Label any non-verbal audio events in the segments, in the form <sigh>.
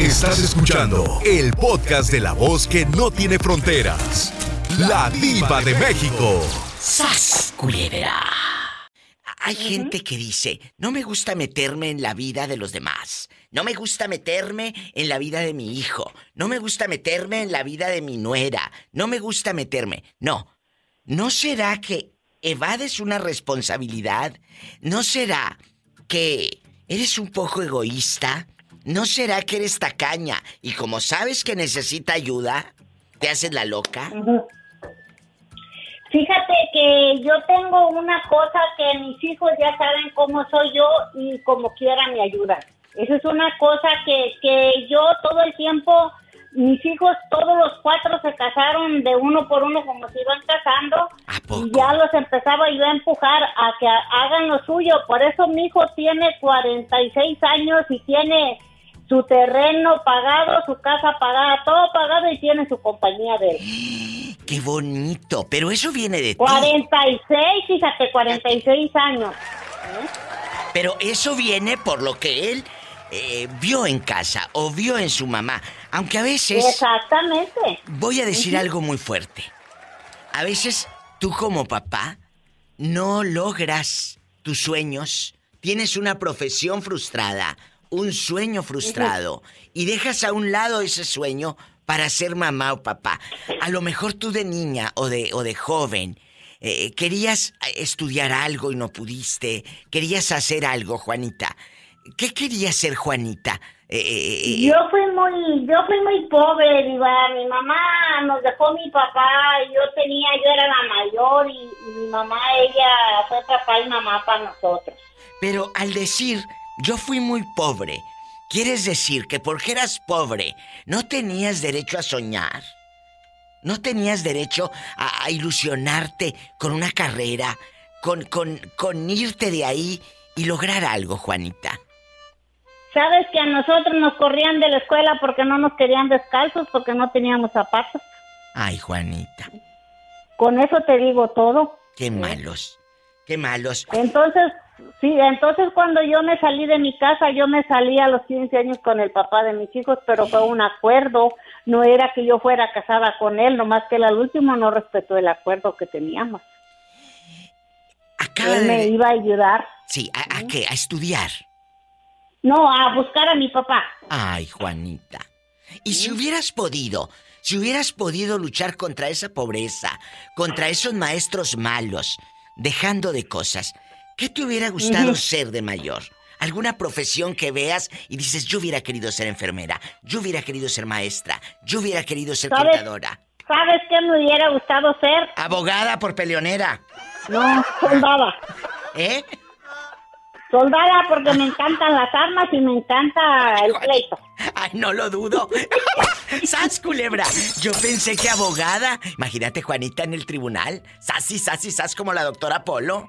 Estás escuchando el podcast de la voz que no tiene fronteras. La diva de México. ¡Sas, culebra! Hay gente que dice, no me gusta meterme en la vida de los demás. No me gusta meterme en la vida de mi hijo. No me gusta meterme en la vida de mi nuera. No me gusta meterme. No. ¿No será que evades una responsabilidad? ¿No será que eres un poco egoísta? ¿No será que eres tacaña y como sabes que necesita ayuda, te haces la loca? Fíjate que yo tengo una cosa que mis hijos ya saben cómo soy yo y como quiera me ayudan. Eso es una cosa que, que yo todo el tiempo, mis hijos todos los cuatro se casaron de uno por uno como se iban casando y ya los empezaba yo a empujar a que hagan lo suyo. Por eso mi hijo tiene 46 años y tiene su terreno pagado, su casa pagada, todo pagado y tiene su compañía de él. <gasps> ¡Qué bonito! Pero eso viene de ti. 46, fíjate, 46 años. Pero eso viene por lo que él eh, vio en casa o vio en su mamá. Aunque a veces... Exactamente. Voy a decir algo muy fuerte. A veces tú como papá no logras tus sueños, tienes una profesión frustrada un sueño frustrado y dejas a un lado ese sueño para ser mamá o papá. A lo mejor tú de niña o de, o de joven eh, querías estudiar algo y no pudiste, querías hacer algo, Juanita. ¿Qué quería ser Juanita? Eh, eh, yo fui muy, yo fui muy pobre, Diva. Mi mamá nos dejó mi papá, yo tenía, yo era la mayor y, y mi mamá, ella fue papá y mamá para nosotros. Pero al decir yo fui muy pobre. ¿Quieres decir que porque eras pobre no tenías derecho a soñar? ¿No tenías derecho a, ilusionarte con una carrera, con, con, con irte de ahí y lograr algo, Juanita? ¿Sabes que a nosotros nos corrían de la escuela porque no nos querían descalzos, porque no teníamos zapatos? Ay, Juanita. Con eso te digo todo. Qué malos, qué malos. Entonces, Sí, entonces cuando yo me salí de mi casa, yo me salí a los 15 años con el papá de mis hijos, pero fue un acuerdo, no era que yo fuera casada con él, nomás que él al último no respetó el acuerdo que teníamos. Acaba él me iba a ayudar. Sí, ¿a, qué? ¿A estudiar? No, a buscar a mi papá. Ay, Juanita. Y si hubieras podido, si hubieras podido luchar contra esa pobreza, contra esos maestros malos, dejando de cosas, ¿Qué te hubiera gustado ser de mayor? ¿Alguna profesión que veas y dices, yo hubiera querido ser enfermera, yo hubiera querido ser maestra, yo hubiera querido ser contadora? ¿Sabes qué me hubiera gustado ser? Abogada por peleonera. No, soldada. ¿Eh? Soldada porque me encantan las armas y me encanta el pleito. Ay, no lo dudo. <laughs> ¡Sas, culebra! Yo pensé que abogada. Imagínate Juanita en el tribunal. Sas y sas y sas como la doctora Polo.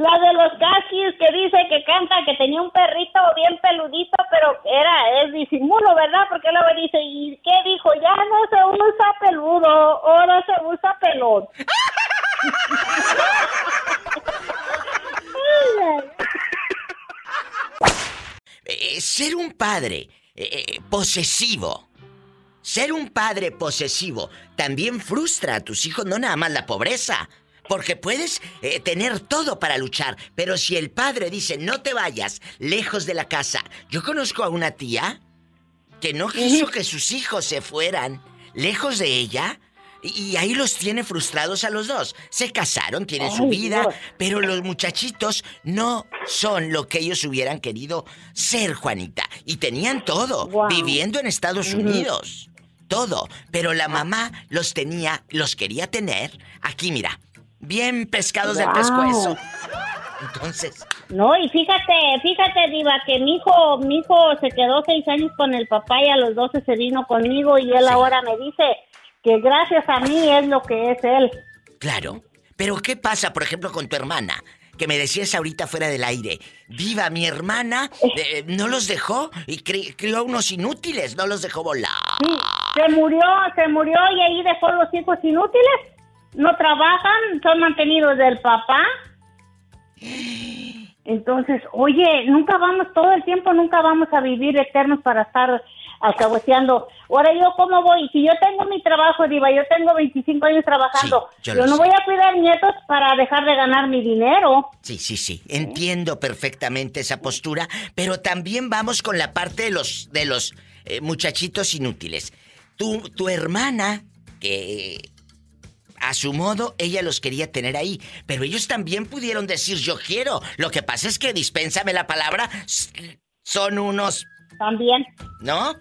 La de los caquis que dice que canta que tenía un perrito bien peludito, pero era, es disimulo, ¿verdad? Porque luego dice, ¿y qué dijo? Ya no se usa peludo, ahora se usa pelón. Eh, ser un padre eh, eh, posesivo, ser un padre posesivo también frustra a tus hijos, no nada más la pobreza, porque puedes eh, tener todo para luchar, pero si el padre dice no te vayas lejos de la casa. Yo conozco a una tía que no quiso que sus hijos se fueran lejos de ella. Y ahí los tiene frustrados a los dos. Se casaron, tienen su vida, pero los muchachitos no son lo que ellos hubieran querido ser, Juanita. Y tenían todo, viviendo en Estados Unidos. Todo. Pero la mamá los tenía, los quería tener. Aquí, mira, Bien pescados del pescuezo. Entonces. No, y fíjate, fíjate, Diva, que mi hijo, mi hijo se quedó seis años con el papá y a los doce se vino conmigo y él ahora me dice que gracias a mí es lo que es él. Claro. Pero ¿qué pasa, por ejemplo, con tu hermana? Que me decías ahorita fuera del aire. Viva, mi hermana eh, no los dejó y crió unos inútiles, no los dejó volar. Sí, se murió, se murió y ahí dejó los hijos inútiles no trabajan, son mantenidos del papá. Entonces, oye, nunca vamos, todo el tiempo nunca vamos a vivir eternos para estar alcahueteando. Ahora yo, ¿cómo voy? Si yo tengo mi trabajo, Diva, yo tengo 25 años trabajando, yo, no voy a cuidar nietos para dejar de ganar mi dinero. Sí, sí, sí, entiendo perfectamente esa postura, pero también vamos con la parte de los, de los eh, muchachitos inútiles. Tu, tu hermana, que a su modo, ella los quería tener ahí, pero ellos también pudieron decir yo quiero. Lo que pasa es que, dispénsame la palabra, son unos... También. ¿No?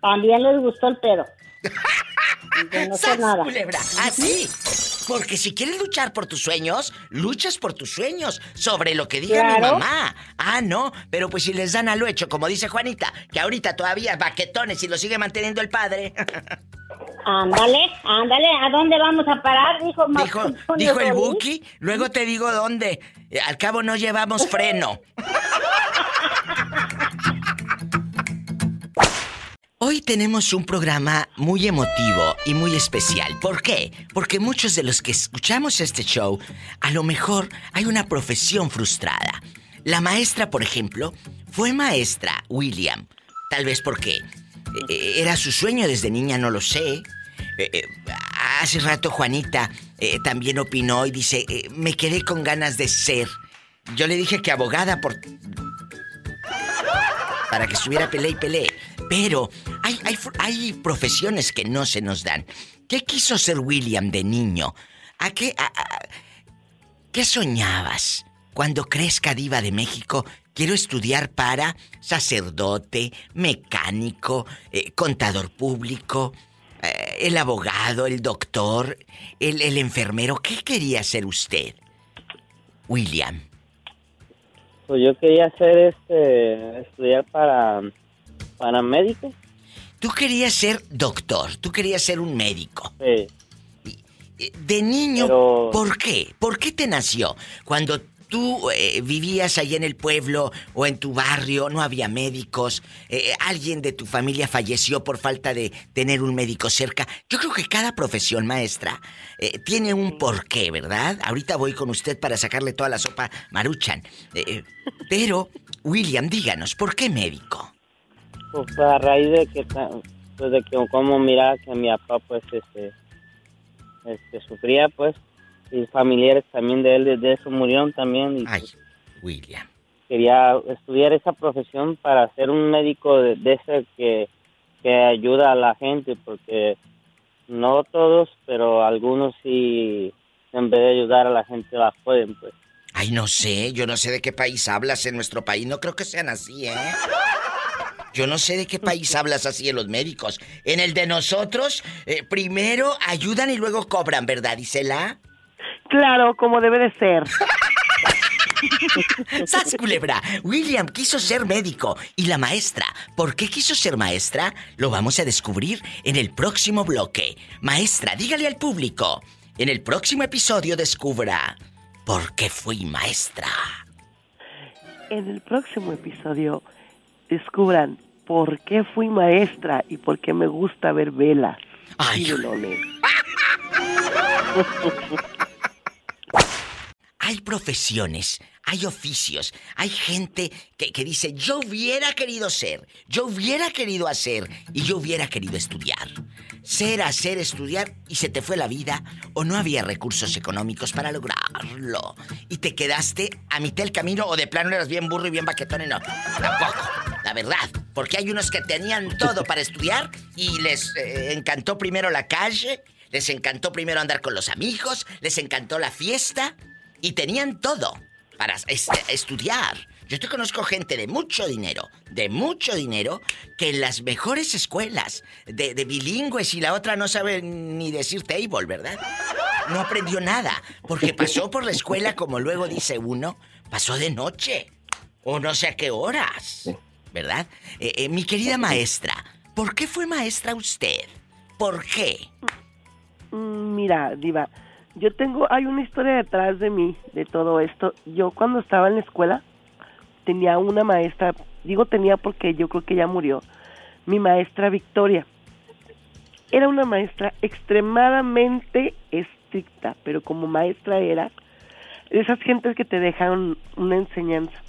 También les gustó el pedo. <laughs> no sé nada. culebra! Así. Porque si quieres luchar por tus sueños, luchas por tus sueños. Sobre lo que diga mi mamá. Ah, no. Pero pues si les dan a lo hecho, como dice Juanita, que ahorita todavía baquetones y lo sigue manteniendo el padre. <laughs> Ándale, ándale, ¿a dónde vamos a parar? Dijo, dijo, dijo el Buki, luego te digo dónde. Al cabo no llevamos freno. <laughs> Hoy tenemos un programa muy emotivo y muy especial. ¿Por qué? Porque muchos de los que escuchamos este show, a lo mejor hay una profesión frustrada. La maestra, por ejemplo, fue maestra, William. Tal vez porque eh, era su sueño desde niña, no lo sé. Eh, eh, hace rato Juanita también opinó y dice, me quedé con ganas de ser. Yo le dije que abogada por... Para que estuviera pelea y pelea. Pero hay, hay, profesiones que no se nos dan. ¿Qué quiso ser William de niño? ¿A qué, qué soñabas? Cuando crezca diva de México, quiero estudiar para sacerdote, mecánico, eh, contador público, eh, el abogado, el doctor, el, el enfermero. ¿Qué quería ser usted, William? Pues yo quería hacer este, estudiar para médico. Tú querías ser doctor, tú querías ser un médico. Sí. De niño, ¿por qué? ¿Por qué te nació? Cuando tú eh, vivías ahí en el pueblo o en tu barrio, no había médicos, eh, alguien de tu familia falleció por falta de tener un médico cerca. Yo creo que cada profesión maestra eh, tiene un porqué, ¿verdad? Ahorita voy con usted para sacarle toda la sopa maruchan. pero, William, díganos, ¿por qué médico? Pues a raíz de que, pues de que como mira que mi papá pues este, este sufría pues y familiares también de él desde eso murieron también y Ay, William. quería estudiar esa profesión para ser un médico de, ese que, que ayuda a la gente porque no todos pero algunos sí en vez de ayudar a la gente la pueden pues Ay, no sé, yo no sé de qué país hablas en nuestro país, no creo que sean así, ¿eh? Yo no sé de qué país hablas así en los médicos. En el de nosotros, eh, primero ayudan y luego cobran, ¿verdad, Isela? Claro, como debe de ser. <laughs> ¡Sas, culebra! William quiso ser médico. ¿Y la maestra? ¿Por qué quiso ser maestra? Lo vamos a descubrir en el próximo bloque. Maestra, dígale al público. En el próximo episodio descubra por qué fui maestra. En el próximo episodio descubran por qué fui maestra y por qué me gusta ver velas. Ay. hay profesiones, hay oficios, hay gente que, que, dice, yo hubiera querido ser, yo hubiera querido hacer y yo hubiera querido estudiar. Ser, hacer, estudiar y se te fue la vida o no había recursos económicos para lograrlo. Y te quedaste a mitad del camino o de plano eras bien burro y bien baquetón y no. Tampoco, la verdad. Porque hay unos que tenían todo para estudiar y les eh, encantó primero la calle, les encantó primero andar con los amigos, les encantó la fiesta y tenían todo para estudiar. Yo te conozco gente de mucho dinero, de mucho dinero, que en las mejores escuelas, de, bilingües y la otra no sabe ni decir table, ¿verdad? No aprendió nada, porque pasó por la escuela, como luego dice uno, pasó de noche, o no sé a qué horas, ¿verdad? Eh, eh, mi querida maestra, ¿por qué fue maestra usted? ¿Por qué? Mm, mira, Diva, yo tengo, hay una historia detrás de mí, de todo esto. Yo cuando estaba en la escuela, tenía una maestra, digo tenía porque yo creo que ya murió, mi maestra Victoria. Era una maestra extremadamente estricta, pero como maestra era, esas gentes que te dejan una enseñanza.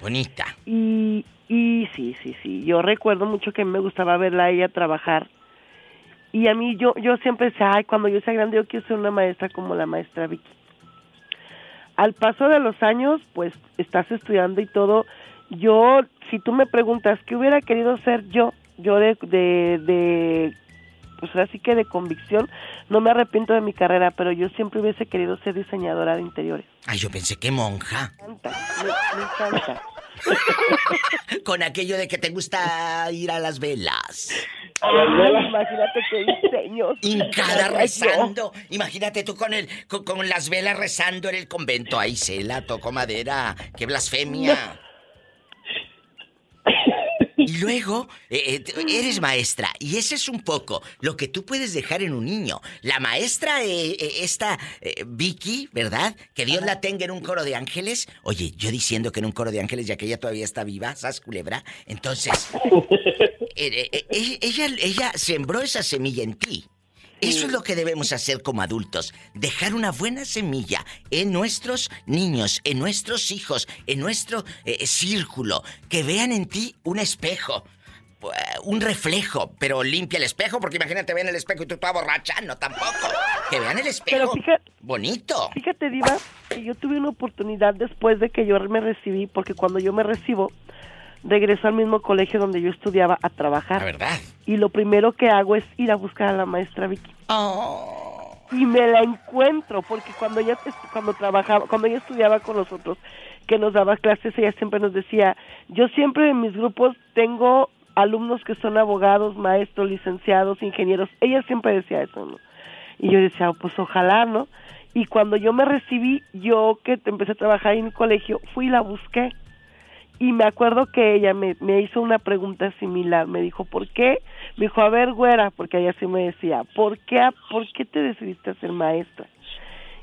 Bonita. Y, y sí, sí, sí. Yo recuerdo mucho que me gustaba verla a ella trabajar. Y a mí, yo, yo siempre decía, ay, cuando yo sea grande, yo quiero ser una maestra como la maestra Vicky. Al paso de los años, pues estás estudiando y todo. Yo, si tú me preguntas, ¿qué hubiera querido ser yo? Yo de, de, de pues así que de convicción, no me arrepiento de mi carrera, pero yo siempre hubiese querido ser diseñadora de interiores. Ay, yo pensé que monja. Me encanta, me, me encanta. <laughs> Con aquello de que te gusta ir a las velas. Ay, imagínate qué diseños. Hincada rezando. Imagínate tú con el con, con las velas rezando en el convento. Ay, Cela, tocó madera. Qué blasfemia. Y <laughs> luego, eh, eh, eres maestra, y ese es un poco lo que tú puedes dejar en un niño. La maestra, eh, esta eh, Vicky, ¿verdad? Que Dios la tenga en un coro de ángeles. Oye, yo diciendo que en un coro de ángeles, ya que ella todavía está viva, ¿sabes, culebra? Entonces, <laughs> ella, ella sembró esa semilla en ti. Eso es lo que debemos hacer como adultos, dejar una buena semilla en nuestros niños, en nuestros hijos, en nuestro eh, círculo, que vean en ti un espejo, eh, un reflejo, pero limpia el espejo, porque imagínate ver el espejo y tú toda borracha, no tampoco. Que vean el espejo Pero fíjate- bonito. Fíjate, Diva, que yo tuve una oportunidad después de que yo me recibí, porque cuando yo me recibo, regreso al mismo colegio donde yo estudiaba a La trabajar. verdad. Y lo primero que hago es ir a buscar a la maestra Vicky. Oh. Y me la encuentro, porque cuando ella, cuando trabajaba, cuando ella estudiaba con nosotros, que nos daba clases, ella siempre nos decía, yo siempre en mis grupos tengo alumnos que son abogados, maestros, licenciados, ingenieros. Ella siempre decía eso, ¿no? Y yo decía, "Oh, pues ojalá, ¿no? Y cuando yo me recibí, yo que empecé a trabajar en mi colegio, fui y la busqué. Y me acuerdo que ella me, me hizo una pregunta similar. Me dijo, ¿por qué? Me dijo, a ver, güera, porque ella sí me decía, ¿por qué, ¿por qué te decidiste a ser maestra?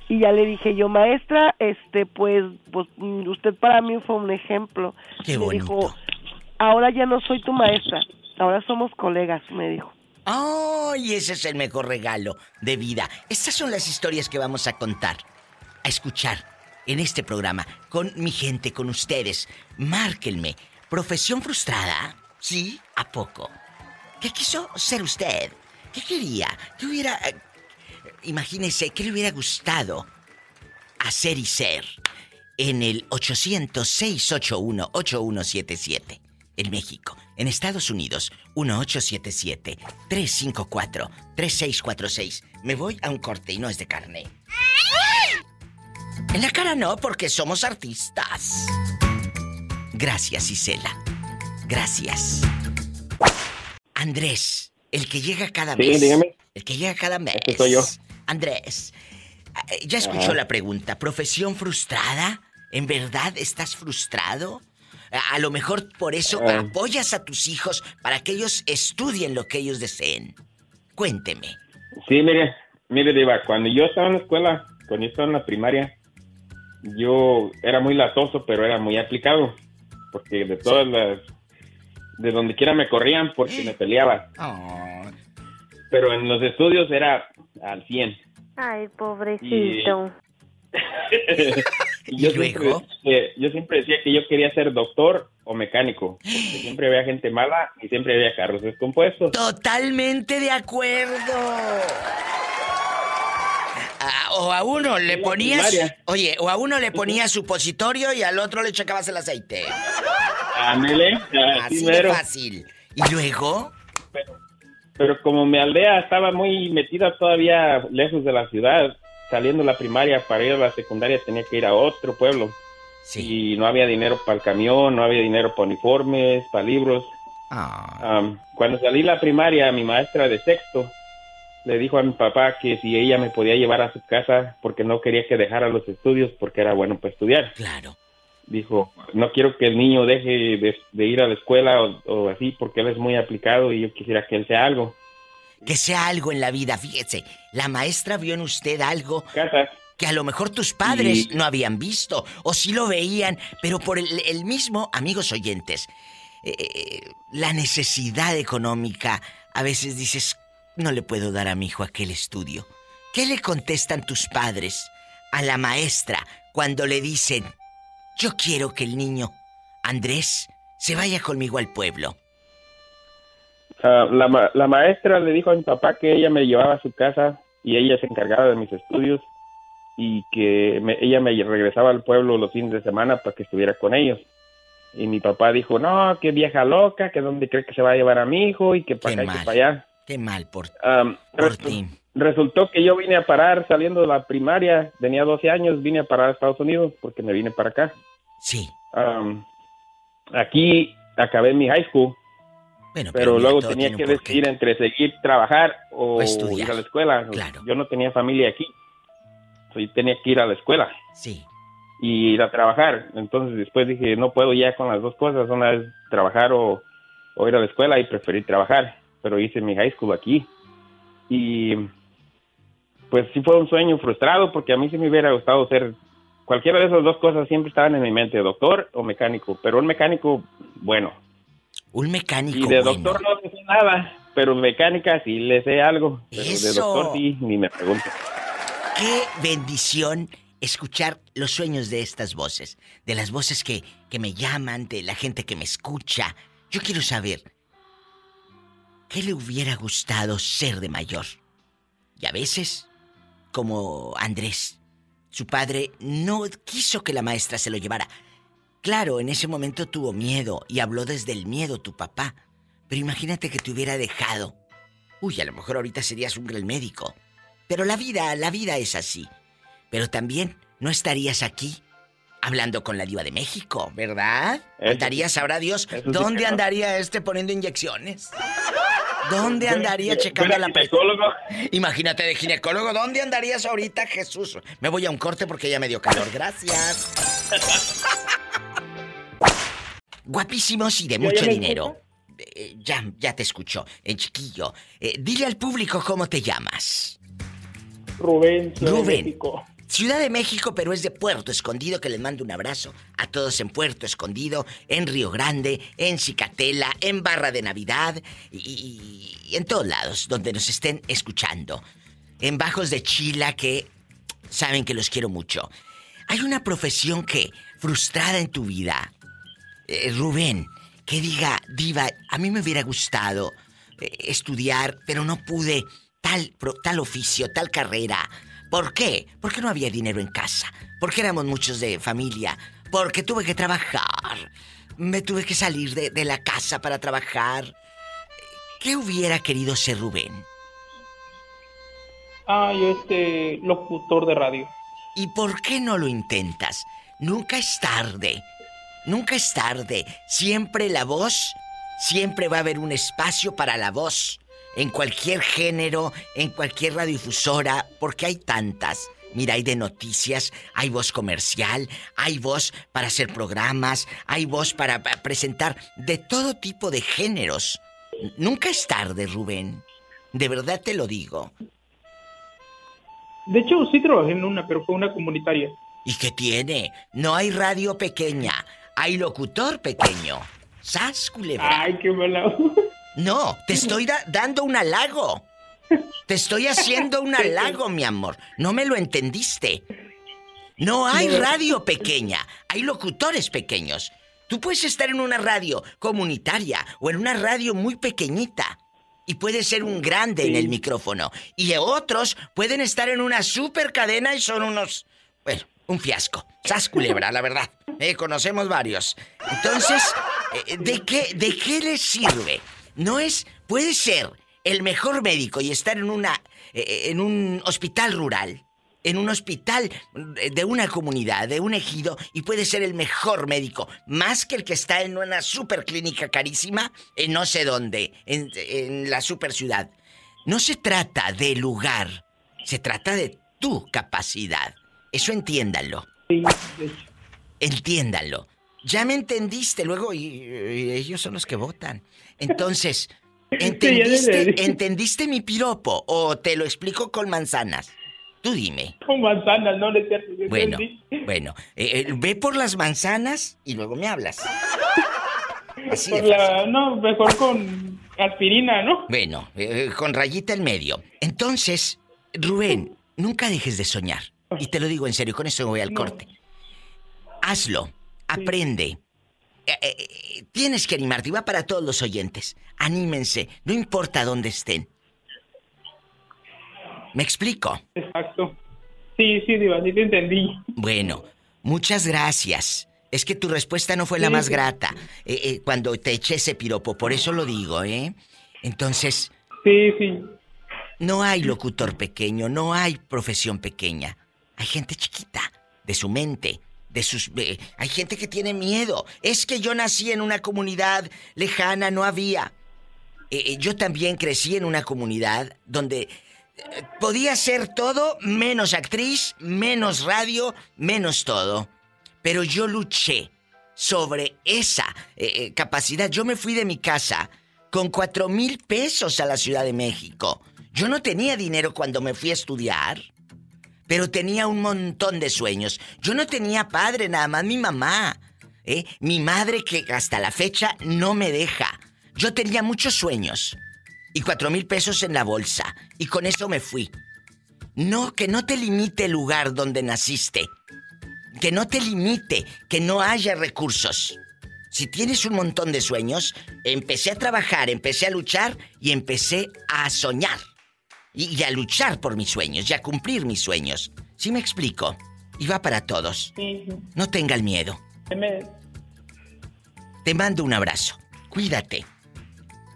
Y ya le dije yo, maestra, este, pues, pues mm, usted para mí fue un ejemplo. Qué me bonito. dijo, ahora ya no soy tu maestra, ahora somos colegas, me dijo. ¡Ay, ese es el mejor regalo de vida! Estas son las historias que vamos a contar, a escuchar en este programa con mi gente, con ustedes. Márquenme. ¿Profesión frustrada? ¿Sí? ¿A poco? ¿Qué quiso ser usted? ¿Qué quería? ¿Qué hubiera... eh, imagínese, ¿qué le hubiera gustado hacer y ser? En el 800-681-8177. En México. En Estados Unidos, 1877-354-3646. Me voy a un corte y no es de carne. En la cara no, porque somos artistas. Gracias, Isela. Gracias. Andrés, el que llega cada Sí, mes. dígame. El que llega cada mes. Ese soy yo. Andrés, eh, ya escuchó Ajá. la pregunta. ¿Profesión frustrada? ¿En verdad estás frustrado? A, a lo mejor por eso Ah. apoyas a tus hijos para que ellos estudien lo que ellos deseen. Cuénteme. Sí, mire, mire, Diva, cuando yo estaba en la escuela, cuando yo estaba en la primaria, yo era muy latoso, pero era muy aplicado. Porque de todas las. De donde quiera me corrían porque me peleaba. Pero en los estudios era al 100. Ay, <laughs> pobrecito. Y yo, ¿Y siempre, eh, yo siempre decía que yo quería ser doctor o mecánico. Porque <gasps> siempre había gente mala y siempre había carros descompuestos. Totalmente de acuerdo. O a uno le ponías. Oye, o a uno le ponías supositorio y al otro le checabas el aceite. Ándele, así de fácil. ¿Y luego? Pero como mi aldea estaba muy metida todavía lejos de la ciudad, saliendo la primaria para ir a la secundaria tenía que ir a otro pueblo. Sí. Y no había dinero para el camión, no había dinero para uniformes, para libros. Ah, Am, cuando salí la primaria, mi maestra de sexto le dijo a mi papá que si ella me podía llevar a su casa porque no quería que dejara los estudios porque era bueno para estudiar. claro. Dijo, no quiero que el niño deje de, de ir a la escuela o, o así porque él es muy aplicado y yo quisiera que él sea algo. Que sea algo en la vida, fíjese. La maestra vio en usted algo Casa. que a lo mejor tus padres Y- no habían visto, o sí lo veían, pero por el, el mismo, amigos oyentes, eh, eh, la necesidad económica, a veces dices, no le puedo dar a mi hijo aquel estudio. ¿Qué le contestan tus padres a la maestra cuando le dicen, yo quiero que el niño, Andrés, se vaya conmigo al pueblo? Ah, la, ma- la maestra le dijo a mi papá que ella me llevaba a su casa y ella se encargaba de mis estudios y que me- ella me regresaba al pueblo los fines de semana para que estuviera con ellos. Y mi papá dijo, no, que vieja loca, que dónde cree que se va a llevar a mi hijo y que para Qué acá y que para allá. Qué mal por, por resu- ti. Resultó que yo vine a parar saliendo de la primaria, tenía 12 años, vine a parar a Estados Unidos porque me vine para acá. Sí. Aquí acabé mi high school, Bueno, pero mira, luego tenía que decidir entre seguir trabajar o, O estudiar. ir a la escuela. Claro. Yo no tenía familia aquí, yo tenía que ir a la escuela Sí. y ir a trabajar. Entonces después dije, no puedo ya con las dos cosas, una es trabajar o, o ir a la escuela y preferí trabajar, pero hice mi high school aquí. Y pues sí fue un sueño frustrado porque a mí sí me hubiera gustado ser cualquiera de esas dos cosas siempre estaban en mi mente, doctor o mecánico, pero un mecánico bueno. Un mecánico Y de bueno. doctor no sé nada, pero mecánica sí le sé algo, pero de Eso. doctor sí ni me pregunto. Qué bendición escuchar los sueños de estas voces, de las voces que, que me llaman, de la gente que me escucha. Yo quiero saber, ¿qué le hubiera gustado ser de mayor? Y a veces, como Andrés, su padre no quiso que la maestra se lo llevara. Claro, en ese momento tuvo miedo y habló desde el miedo tu papá. Pero imagínate que te hubiera dejado. Uy, a lo mejor ahorita serías un gran médico. Pero la vida, la vida es así. Pero también no estarías aquí hablando con la diva de México, ¿verdad? Eso Andarías, sabrá Dios, sí ¿dónde no. andaría este poniendo inyecciones? ¿Dónde andaría checando la presión? ginecólogo. Imagínate de ginecólogo, ¿dónde andarías ahorita, Jesús? Me voy a un corte porque ya me dio calor, gracias. <laughs> Guapísimos y de mucho dinero. Eh, ya, ya te escucho, eh, chiquillo. Eh, dile al público cómo te llamas. Rubén, Rubén. México. Ciudad de México, pero es de Puerto Escondido, que les mando un abrazo a todos en Puerto Escondido, en Río Grande, en Cicatela, en Barra de Navidad y, en todos lados donde nos estén escuchando. En Bajos de Chila, que saben que los quiero mucho. Hay una profesión que, frustrada en tu vida, eh, Rubén, que diga, diva, a mí me hubiera gustado eh, estudiar, pero no pude tal, tal oficio, tal carrera. ¿Por qué? Porque no había dinero en casa. Porque éramos muchos de familia. Porque tuve que trabajar. Me tuve que salir de, de la casa para trabajar. ¿Qué hubiera querido ser Rubén? Ah, yo este locutor de radio. ¿Y por qué no lo intentas? Nunca es tarde. Nunca es tarde. Siempre la voz, siempre va a haber un espacio para la voz. En cualquier género, en cualquier radiodifusora, porque hay tantas. Mira, hay de noticias, hay voz comercial, hay voz para hacer programas, hay voz para pa- presentar de todo tipo de géneros. Nunca es tarde, Rubén. De verdad te lo digo. De hecho, sí trabajé en una, pero fue una comunitaria. ¿Y qué tiene? No hay radio pequeña, hay locutor pequeño. ¡Sas, culebra! Ay, qué mala. No, te estoy da- dando un halago. Te estoy haciendo un <laughs> halago, mi amor. No me lo entendiste. No hay radio pequeña, hay locutores pequeños. Tú puedes estar en una radio comunitaria o en una radio muy pequeñita y puedes ser un grande en el micrófono. Y otros pueden estar en una super cadena y son unos... Bueno, un fiasco. Sas culebra, la verdad. Eh, conocemos varios. Entonces, eh, ¿de qué, ¿de qué les sirve? No es... Puede ser el mejor médico y estar en una... eh, en un hospital rural en un hospital de una comunidad, de un ejido, y puede ser el mejor médico, más que el que está en una super clínica carísima en no sé dónde, en, en la super ciudad. No se trata de lugar, se trata de tu capacidad. Eso entiéndanlo, Sí, entiéndanlo. Ya me entendiste luego y, y ellos son los que votan. Entonces, <laughs> ¿entendiste. ¿entendiste mi piropo o te lo explico con manzanas? Tú dime. Con manzanas, no le Bueno, <laughs> bueno, eh, eh, ve por las manzanas y luego me hablas. <laughs> Así de la, no, mejor con aspirina, ¿no? Bueno, eh, con rayita en medio. Entonces, Rubén, nunca dejes de soñar. Y te lo digo en serio, con eso voy al No. corte. Hazlo, aprende. Eh, eh, eh, tienes que animarte, y va para todos los oyentes. Anímense, no importa dónde estén. ¿Me explico? Exacto. Sí, sí, Diva, sí te entendí. Bueno, muchas gracias. Es que tu respuesta no fue la Sí, más sí. grata eh, cuando te eché ese piropo, por eso lo digo, ¿eh? Entonces, Sí, sí. no hay locutor pequeño, no hay profesión pequeña. Hay gente chiquita, de su mente, de sus... hay gente que tiene miedo. Es que yo nací en una comunidad lejana, no había. Eh, eh, yo también crecí en una comunidad donde eh, podía ser todo menos actriz, menos radio, menos todo. Pero yo luché sobre esa capacidad. Yo me fui de mi casa con cuatro mil pesos a la Ciudad de México. Yo no tenía dinero cuando me fui a estudiar, pero tenía un montón de sueños. Yo no tenía padre, nada más mi mamá. ¿eh? Mi madre que hasta la fecha no me deja. Yo tenía muchos sueños y cuatro mil pesos en la bolsa y con eso me fui. No, que no te limite el lugar donde naciste. Que no te limite, que no haya recursos. Si tienes un montón de sueños, empecé a trabajar, empecé a luchar y empecé a soñar. Y, y a luchar por mis sueños y a cumplir mis sueños. ¿Sí me explico? Y va para todos. Sí, sí. No tengan miedo. Me- Te mando un abrazo. Cuídate.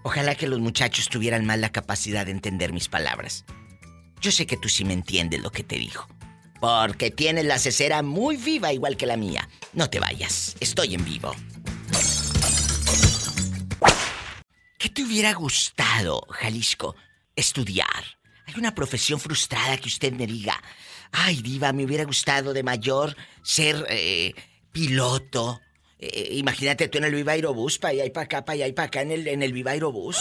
Ojalá que los muchachos tuvieran más la capacidad de entender mis palabras. Yo sé que tú sí me entiendes lo que te digo. Porque tienes la cesera muy viva igual que la mía. No te vayas. Estoy en vivo. ¿Qué te hubiera gustado, Jalisco, estudiar? ¿Hay una profesión frustrada que usted me diga? Ay, diva, me hubiera gustado de mayor ser eh, piloto. Eh, imagínate tú en el Viva Aerobús, para allá y para acá, para allá y para acá en el, en el Viva Aerobús.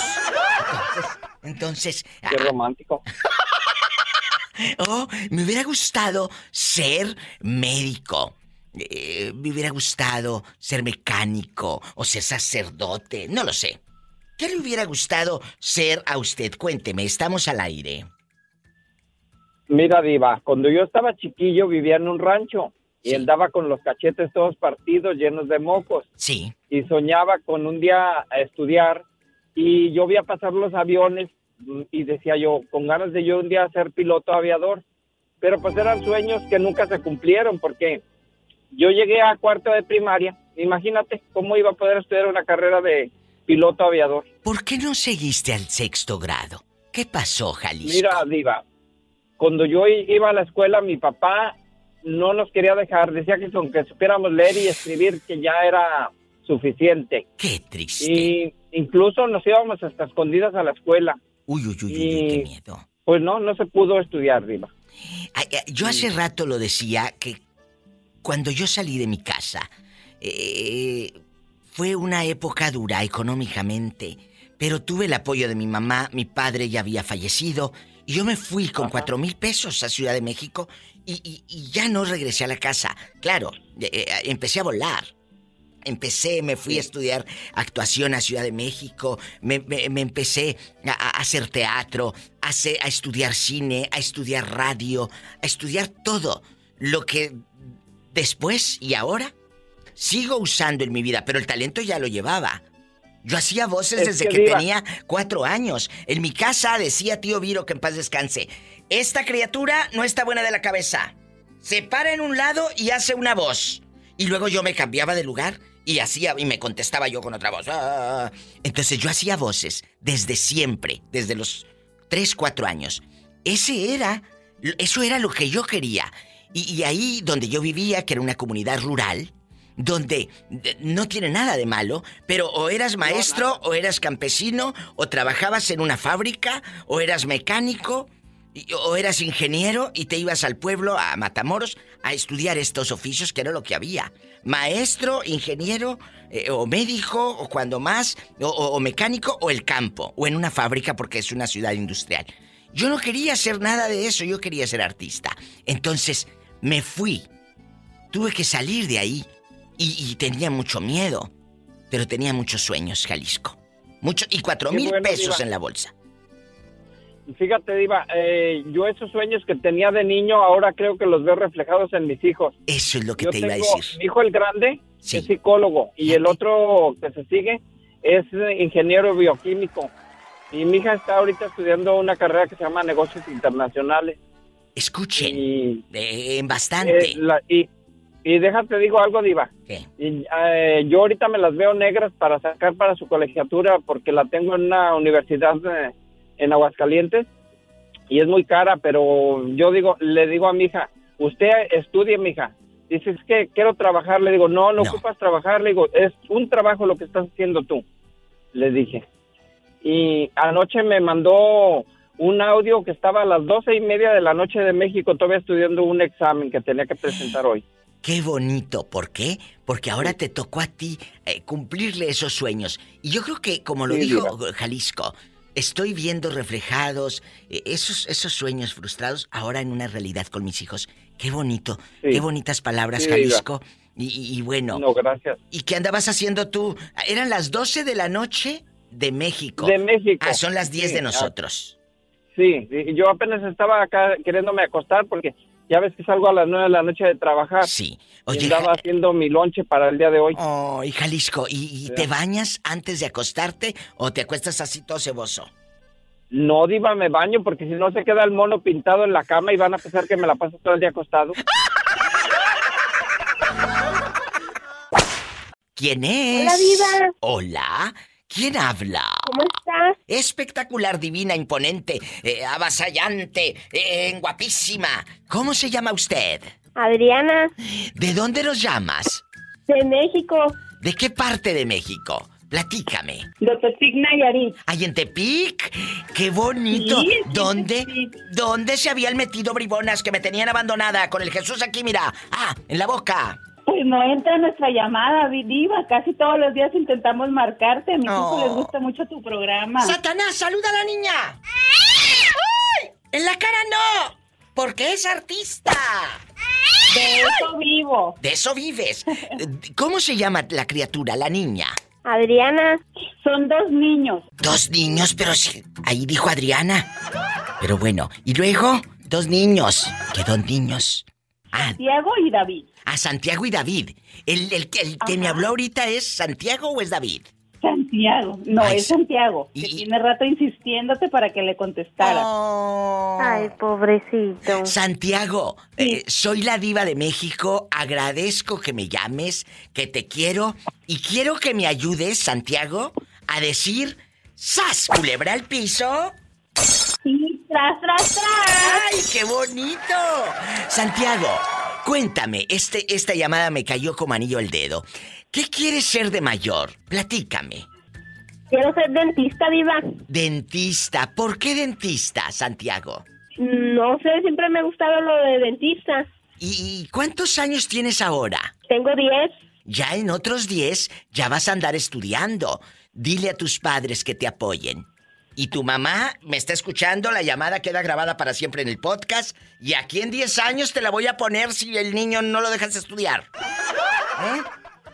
Entonces, Qué ah, romántico. <laughs> oh, me hubiera gustado ser médico. Eh, me hubiera gustado ser mecánico o ser sacerdote, no lo sé. ¿Qué le hubiera gustado ser a usted? Cuénteme, estamos al aire. Mira, Diva, cuando yo estaba chiquillo vivía en un rancho y andaba con los cachetes todos partidos, llenos de mocos. Sí. Y soñaba con un día a estudiar y yo veía pasar los aviones y decía yo, con ganas de yo un día ser piloto aviador. Pero pues eran sueños que nunca se cumplieron porque yo llegué a cuarto de primaria. Imagínate cómo iba a poder estudiar una carrera de piloto aviador. ¿Por qué no seguiste al sexto grado? ¿Qué pasó, Jalisco? Mira, Diva, cuando yo iba a la escuela, mi papá no nos quería dejar. Decía que con que supiéramos leer y escribir, que ya era suficiente. Qué triste. Y incluso nos íbamos hasta escondidas a la escuela. Uy, uy, uy, uy, y- uy, qué miedo. Pues no, no se pudo estudiar, Diva. Yo hace rato lo decía que cuando yo salí de mi casa, eh, fue una época dura económicamente, pero tuve el apoyo de mi mamá, mi padre ya había fallecido, y yo me fui con cuatro mil pesos a Ciudad de México y, y- y ya no regresé a la casa. Claro, eh, eh, empecé a volar. Empecé, me fui a estudiar actuación a Ciudad de México, me, me- me empecé a, a hacer teatro, a, hacer- a estudiar cine, a estudiar radio, a estudiar todo lo que después y ahora sigo usando en mi vida, pero el talento ya lo llevaba. Yo hacía voces Es desde que, tenía cuatro años. En mi casa decía tío Viro que en paz descanse. Esta criatura no está buena de la cabeza. Se para en un lado y hace una voz. Y luego yo me cambiaba de lugar y hacía y me contestaba yo con otra voz. Ah. Entonces yo hacía voces desde siempre, desde los 3, 4 años. Ese era, eso era lo que yo quería. Y, y ahí donde yo vivía, que era una comunidad rural, donde eh, no tiene nada de malo, pero o eras maestro, o eras campesino, o trabajabas en una fábrica, o eras mecánico, o eras ingeniero y te ibas al pueblo, a Matamoros, a estudiar estos oficios que era lo que había. Maestro, ingeniero, eh, o médico, o cuando más, o, o- o mecánico, o el campo, o en una fábrica porque es una ciudad industrial. Yo no quería hacer nada de eso, yo quería ser artista. Entonces, me fui. Tuve que salir de ahí. Y, y tenía mucho miedo. Pero tenía muchos sueños, Jalisco. Mucho, y cuatro Qué mil bueno, pesos Diva. en la bolsa. fíjate, Diva, eh, yo esos sueños que tenía de niño ahora creo que los veo reflejados en mis hijos. Eso es lo que Yo te iba a decir. Mi hijo el grande Sí. es psicólogo y el otro que se sigue es eh, ingeniero bioquímico. Y mi hija está ahorita estudiando una carrera que se llama negocios internacionales. Escuchen, Y, eh, en bastante. eh, la- y, y déjate digo algo, Diva. ¿Qué? Y, eh, yo ahorita me las veo negras para sacar para su colegiatura porque la tengo en una universidad eh, en Aguascalientes y es muy cara, pero yo digo, le digo a mi hija, usted estudie, mi hija. Dice, es que quiero trabajar. Le digo, no, no, No. ocupas trabajar. Le digo, es un trabajo lo que estás haciendo tú. Le dije. Y anoche me mandó un audio que estaba a las doce y media de la noche de México, todavía estudiando un examen que tenía que presentar hoy. Qué bonito, ¿por qué? Porque ahora te tocó a ti eh, cumplirle esos sueños. Y yo creo que, como lo Sí, dijo Jalisco, estoy viendo reflejados eh, esos, esos sueños frustrados ahora en una realidad con mis hijos. Qué bonito, Sí. qué bonitas palabras, Jalisco. Y, y- y bueno, No, gracias. ¿y qué andabas haciendo tú? Eran las 12 de la noche de México. De México. Ah, son las 10 Sí, de ah, nosotros. Sí, yo apenas estaba acá queriéndome acostar porque ya ves que salgo a las nueve de la noche de trabajar. Sí. Y Oye, andaba Ja- haciendo mi lonche para el día de hoy. Oh, y Jalisco, ¿y, y te bañas antes de acostarte o te acuestas así todo ceboso? No, diva, me baño porque si no se queda el mono pintado en la cama y van a pensar que me la paso todo el día acostado. <laughs> ¿Quién es? Hola, Diva. Hola. ¿Quién habla? ¿Cómo estás? Espectacular, divina, imponente, eh, avasallante, eh, guapísima. ¿Cómo se llama usted? Adriana, ¿De dónde nos llamas? de México, ¿De qué parte de México? Platícame. De Tepic Nayarit. ¿Ay, en Tepic? ¡Qué bonito! Sí, sí, ¿Dónde? sí. ¿Dónde se habían metido bribonas que me tenían abandonada con el Jesús aquí, mira? Ah, en la boca. Pues no entra nuestra llamada, Diva. Casi todos los días intentamos marcarte. A mis Oh. hijos les gusta mucho tu programa. ¡Satanás, saluda a la niña! ¡Ay! ¡En la cara no! Porque es artista. De eso vivo. De eso vives. <laughs> ¿Cómo se llama la criatura, la niña? Adriana, Son dos niños. Dos niños, pero sí. Ahí dijo Adriana. Pero bueno, y luego, dos niños. ¿Qué dos niños? Ah, Diego y David. a Santiago y David. ¿El, el, el que me habló ahorita es Santiago o es David? Santiago. No, Ay, es. Santiago. Y- Que y- tiene rato insistiéndote para que le contestara. Oh. ay, pobrecito. Santiago, eh, soy la diva de México, agradezco que me llames, que te quiero y quiero que me ayudes, Santiago, a decir, ¡Sas, culebra al piso! Sí, tras, tras, tras. ¡Ay, qué bonito! Santiago, cuéntame, este, esta llamada me cayó como anillo al dedo. ¿Qué quieres ser de mayor? Platícame. Quiero ser dentista, Diva. Dentista, ¿por qué dentista, Santiago? No sé, siempre me ha gustado lo de dentista. ¿Y, y cuántos años tienes ahora? Tengo 10. Ya en otros 10 ya vas a andar estudiando. Dile a tus padres que te apoyen. Y tu mamá me está escuchando, la llamada queda grabada para siempre en el podcast y aquí en 10 años te la voy a poner si el niño no lo dejas estudiar. ¿Eh?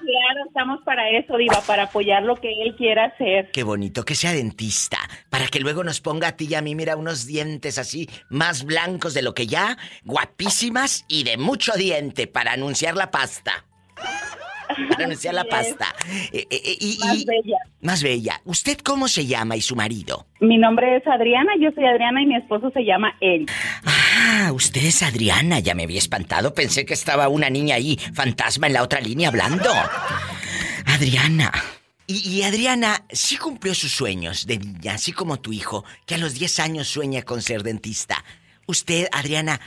Claro, estamos para eso, Diva, para apoyar lo que él quiera hacer. Qué bonito que sea dentista, para que luego nos ponga a ti y a mí, mira, unos dientes así, más blancos de lo que ya, guapísimas y de mucho diente para anunciar la pasta. <laughs> Para anunciar la pasta. Eh, eh, eh, y- Más y- bella. Más bella. ¿Usted cómo se llama y su marido? Mi nombre es Adriana, yo soy Adriana y mi esposo se llama Eric. Ah, usted es Adriana. Ya me había espantado. Pensé que estaba una niña ahí, fantasma en la otra línea hablando. Adriana. Y, y Adriana sí cumplió sus sueños de niña, así como tu hijo, que a los 10 años sueña con ser dentista. Usted, Adriana,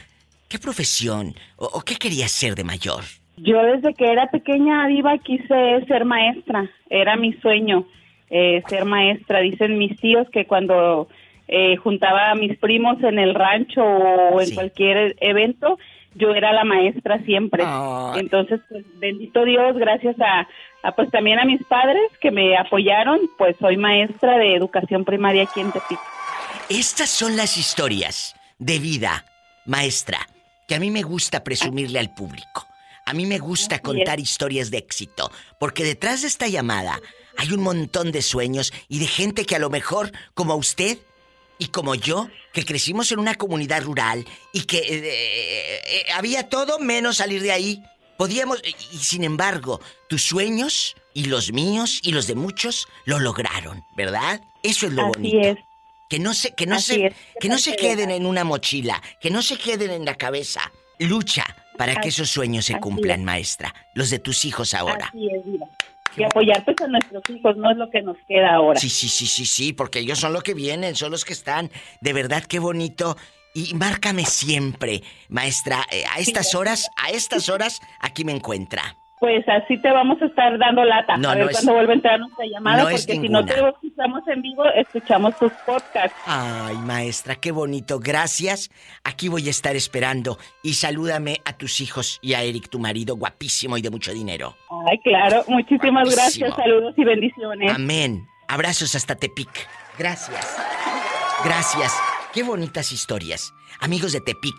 ¿qué profesión o, o qué quería ser de mayor? Yo desde que era pequeña, Diva, quise ser maestra. Era mi sueño, eh, ser maestra. Dicen mis tíos que cuando eh, juntaba a mis primos en el rancho o en Sí. cualquier evento, yo era la maestra siempre. Entonces, pues bendito Dios, gracias a, a, pues también a mis padres que me apoyaron, pues soy maestra de educación primaria aquí en Tepic. Estas son las historias de vida, maestra, que a mí me gusta presumirle al público. A mí me gusta contar historias de éxito, porque detrás de esta llamada hay un montón de sueños y de gente que a lo mejor, como usted, y como yo, que crecimos en una comunidad rural y que eh, eh, eh, había todo menos salir de ahí. Podíamos, y sin embargo, tus sueños y los míos y los de muchos lo lograron, ¿verdad? Eso es lo Así bonito. es. Que no se, que no Así se, es, que no se queden en una mochila, que no se queden en la cabeza. Lucha para que esos sueños se cumplan, es. maestra. Los de tus hijos ahora. Así es. Y apoyar pues a nuestros hijos no es lo que nos queda ahora. Sí, sí, sí, sí, sí, porque ellos son los que vienen, son los que están. De verdad, qué bonito. Y márcame siempre, maestra. eh, a estas horas, a estas horas, aquí me encuentra. Pues así te vamos a estar dando lata. No, a ver no es- cuándo vuelve a entrar nuestra llamada, no es porque si no te escuchamos en vivo, escuchamos tus podcasts. Ay, maestra, qué bonito. Gracias. Aquí voy a estar esperando. Y salúdame a tus hijos y a Eric, tu marido, guapísimo y de mucho dinero. Ay, claro. Muchísimas Guapísimo. gracias. Saludos y bendiciones. Amén. Abrazos hasta Tepic. Gracias. Gracias. Qué bonitas historias. Amigos de Tepic,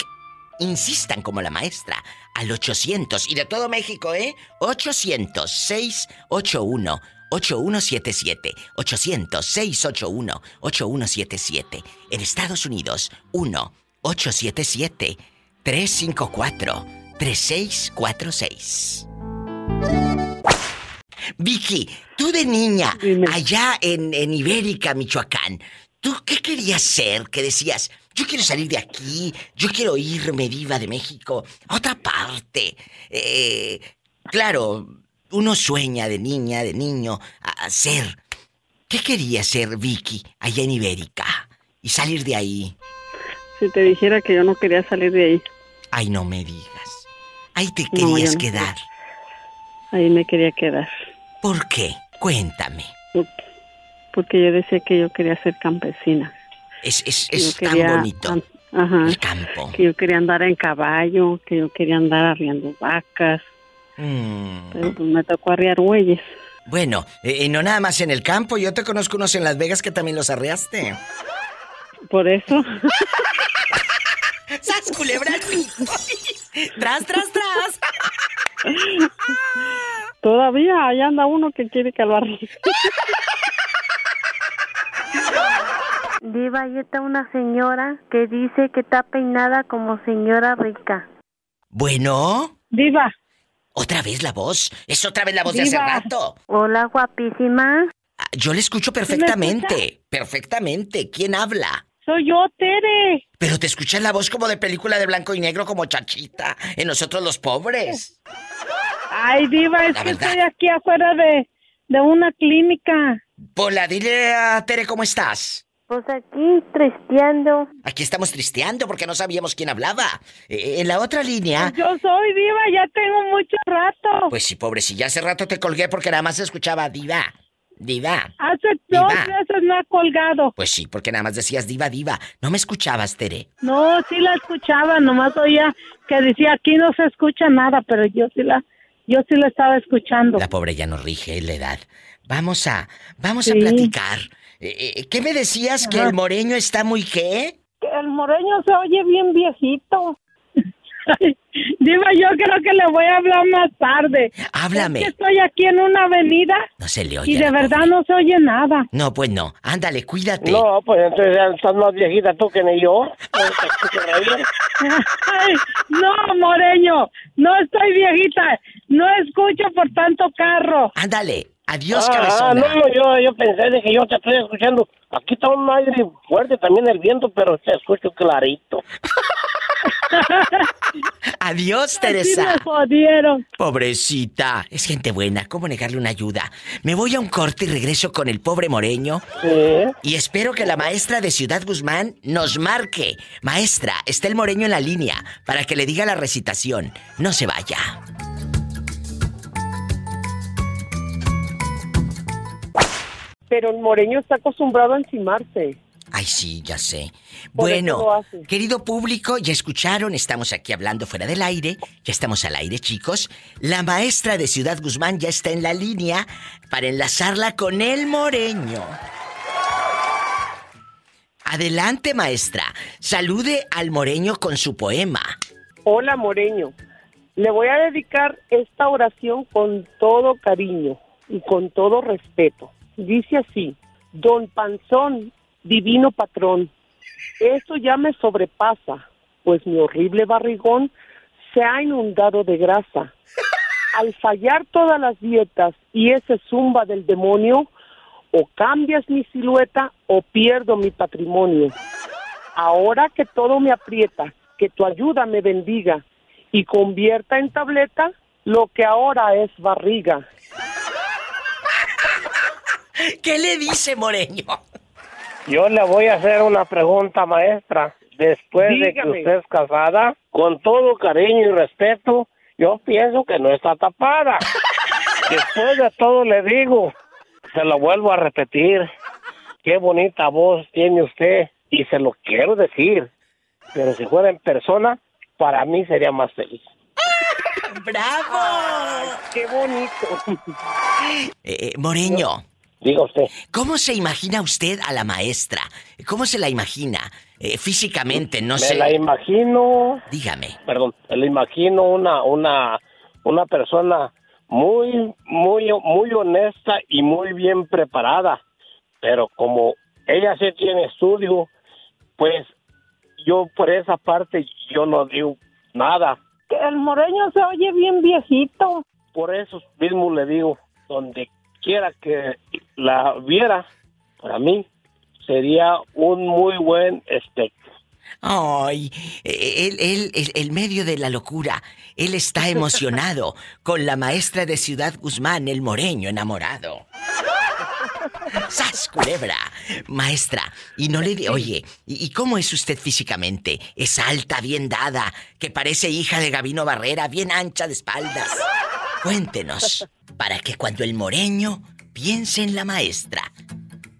insistan como la maestra al 800 y de todo México, ¿eh? 800 681 8177 800 681 8177 En Estados Unidos 1 877 354 3646 Vicky, tú de niña, allá en, en Ibérica, Michoacán, ¿tú qué querías ser? Que decías, yo quiero salir de aquí, yo quiero irme viva de México a otra parte. Eh, claro, uno sueña de niña, de niño, a, a ser. ¿Qué quería ser Vicky allá en Ibérica? Y salir de ahí. Si te dijera que yo no quería salir de ahí, Ay, no me digas. Ahí te querías no quedar. ahí me quería quedar. ¿Por qué? Cuéntame. Porque yo decía que yo quería ser campesina. Es, es, es tan quería bonito. Ajá. El campo. Que yo quería andar en caballo, que yo quería andar arriando vacas. Mm. Pero pues me tocó arriar bueyes. Bueno, eh, no nada más en el campo, yo te conozco unos en Las Vegas que también los arreaste. Por eso. <laughs> ¡Sas, culebra! <laughs> ¡Tras, tras, tras! Todavía ahí anda uno que quiere que lo arríe. <laughs> Diva, ahí está una señora que dice que está peinada como señora rica. Bueno. Diva. Otra vez la voz. Es otra vez la voz de hace rato. Hola, guapísima. Ah, Yo le escucho perfectamente. Perfectamente. ¿Quién habla? Soy yo, Tere. Pero te escuchas la voz como de película de blanco y negro como chachita. En nosotros los pobres. Ay, Diva, es La que verdad. estoy aquí afuera de, de una clínica. Pola, dile a Tere cómo estás. Pues aquí, tristeando. Aquí estamos tristeando porque no sabíamos quién hablaba. Eh, en la otra línea. Yo soy Diva, ya tengo mucho rato. Pues sí, pobrecilla, hace rato te colgué porque nada más escuchaba diva. Diva. Hace Diva. dos veces me ha colgado. Pues sí, porque nada más decías diva, diva. No me escuchabas, Tere. No, sí la escuchaba, nomás oía que decía aquí no se escucha nada, pero yo sí la, yo sí la estaba escuchando. La pobre ya no rige la edad. Vamos a, vamos a Sí. platicar. Eh, eh, ¿Qué me decías? ¿Que Ajá. el moreño está muy qué? El moreño se oye bien viejito. <laughs> Diva, yo creo que le voy a hablar más tarde. Háblame. Es que estoy aquí en una avenida No se le oye. y a de verdad pobre. no se oye nada. No, pues no. Ándale, cuídate. No, pues entonces ya estás más viejita tú que ni yo. Ay, <laughs> no, Moreño, no estoy viejita, no escucho por tanto carro. Ándale, adiós, ah, cabezona. no, no, yo, yo pensé que yo te estoy escuchando. Aquí está un aire fuerte también el viento, pero te escucho clarito. <laughs> Adiós, Teresa. me jodieron. Pobrecita, es gente buena, ¿cómo negarle una ayuda? Me voy a un corte y regreso con el pobre Moreño. Y espero que la maestra de Ciudad Guzmán nos marque. Maestra, está el Moreño en la línea para que le diga la recitación. No se vaya. Pero el moreño está acostumbrado a encimarse. Ay, sí, ya sé. Por Bueno, querido público, ya escucharon, estamos aquí hablando fuera del aire, ya estamos al aire, chicos. La maestra de Ciudad Guzmán ya está en la línea para enlazarla con el moreño. Adelante, maestra. Salude al moreño con su poema. Hola, moreño. Le voy a dedicar esta oración con todo cariño y con todo respeto. Dice así, Don Panzón, divino patrón, Eso ya me sobrepasa, pues mi horrible barrigón se ha inundado de grasa. Al fallar todas las dietas y ese zumba del demonio, o cambias mi silueta o pierdo mi patrimonio. Ahora que todo me aprieta, que tu ayuda me bendiga y convierta en tableta lo que ahora es barriga. <laughs> ¿Qué le dice Moreño? Yo le voy a hacer una pregunta, maestra. Después de que usted es casada, con todo cariño y respeto, yo pienso que no está tapada. <laughs> Después de todo le digo, se lo vuelvo a repetir, qué bonita voz tiene usted y se lo quiero decir. Pero si fuera en persona, para mí sería más feliz. <laughs> ¡Bravo! ¡Qué bonito! Eh, eh, Moreño. Diga usted. ¿Cómo se imagina usted a la maestra? ¿Cómo se la imagina? Eh, físicamente, no Me sé. la imagino. Dígame. Perdón, me la imagino una, una, una persona muy, muy, muy honesta y muy bien preparada. Pero como ella sí tiene estudio, pues yo por esa parte yo no digo nada. El moreño se oye bien viejito. Por eso mismo le digo, donde quiera que la viera, para mí sería un muy buen espectro. Ay, él, él, el, medio de la locura. Él está emocionado <laughs> con la maestra de Ciudad Guzmán, el moreño enamorado. ¡Sas, culebra! Maestra, y no le. Oye, ¿y, y cómo es usted físicamente? Es alta, bien dada, que parece hija de Gabino Barrera, bien ancha de espaldas. Cuéntenos, para que cuando el moreño piense en la maestra,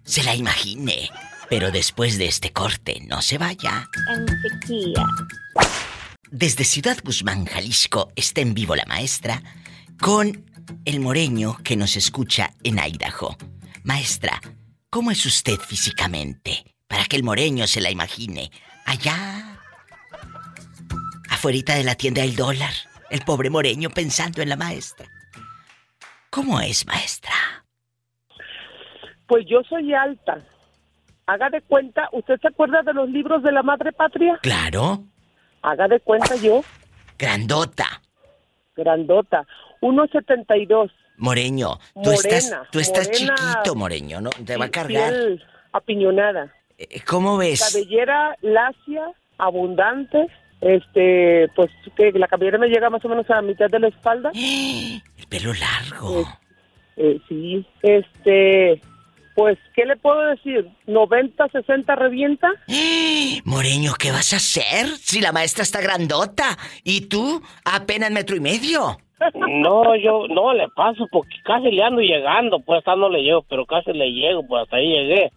se la imagine. Pero después de este corte, no se vaya. En sequía. Desde Ciudad Guzmán, Jalisco, está en vivo la maestra con el moreño que nos escucha en Idaho. Maestra, ¿cómo es usted físicamente? Para que el moreño se la imagine. Allá, afuerita de la tienda del dólar, el pobre moreño pensando en la maestra. ¿Cómo es, maestra? Pues yo soy alta. Haga de cuenta, ¿usted se acuerda de los libros de la madre patria? Claro, Haga de cuenta yo, grandota. grandota, 1.72. Moreño, tú Morena, estás, tú estás morena. chiquito, Moreño, ¿no? Te va a cargar. Piel apiñonada. Eh, ¿Cómo ves? Cabellera lacia, abundante. Este, pues que la cabellera me llega más o menos a la mitad de la espalda. <gasps> El pelo largo. Eh, sí, este, pues, ¿qué le puedo decir? ¿90, 60 revienta? <gasps> Moreño, ¿qué vas a hacer si la maestra está grandota y tú apenas metro y medio? No, yo no le paso porque casi le ando llegando, pues hasta no le llego, pero casi le llego, pues hasta ahí llegué.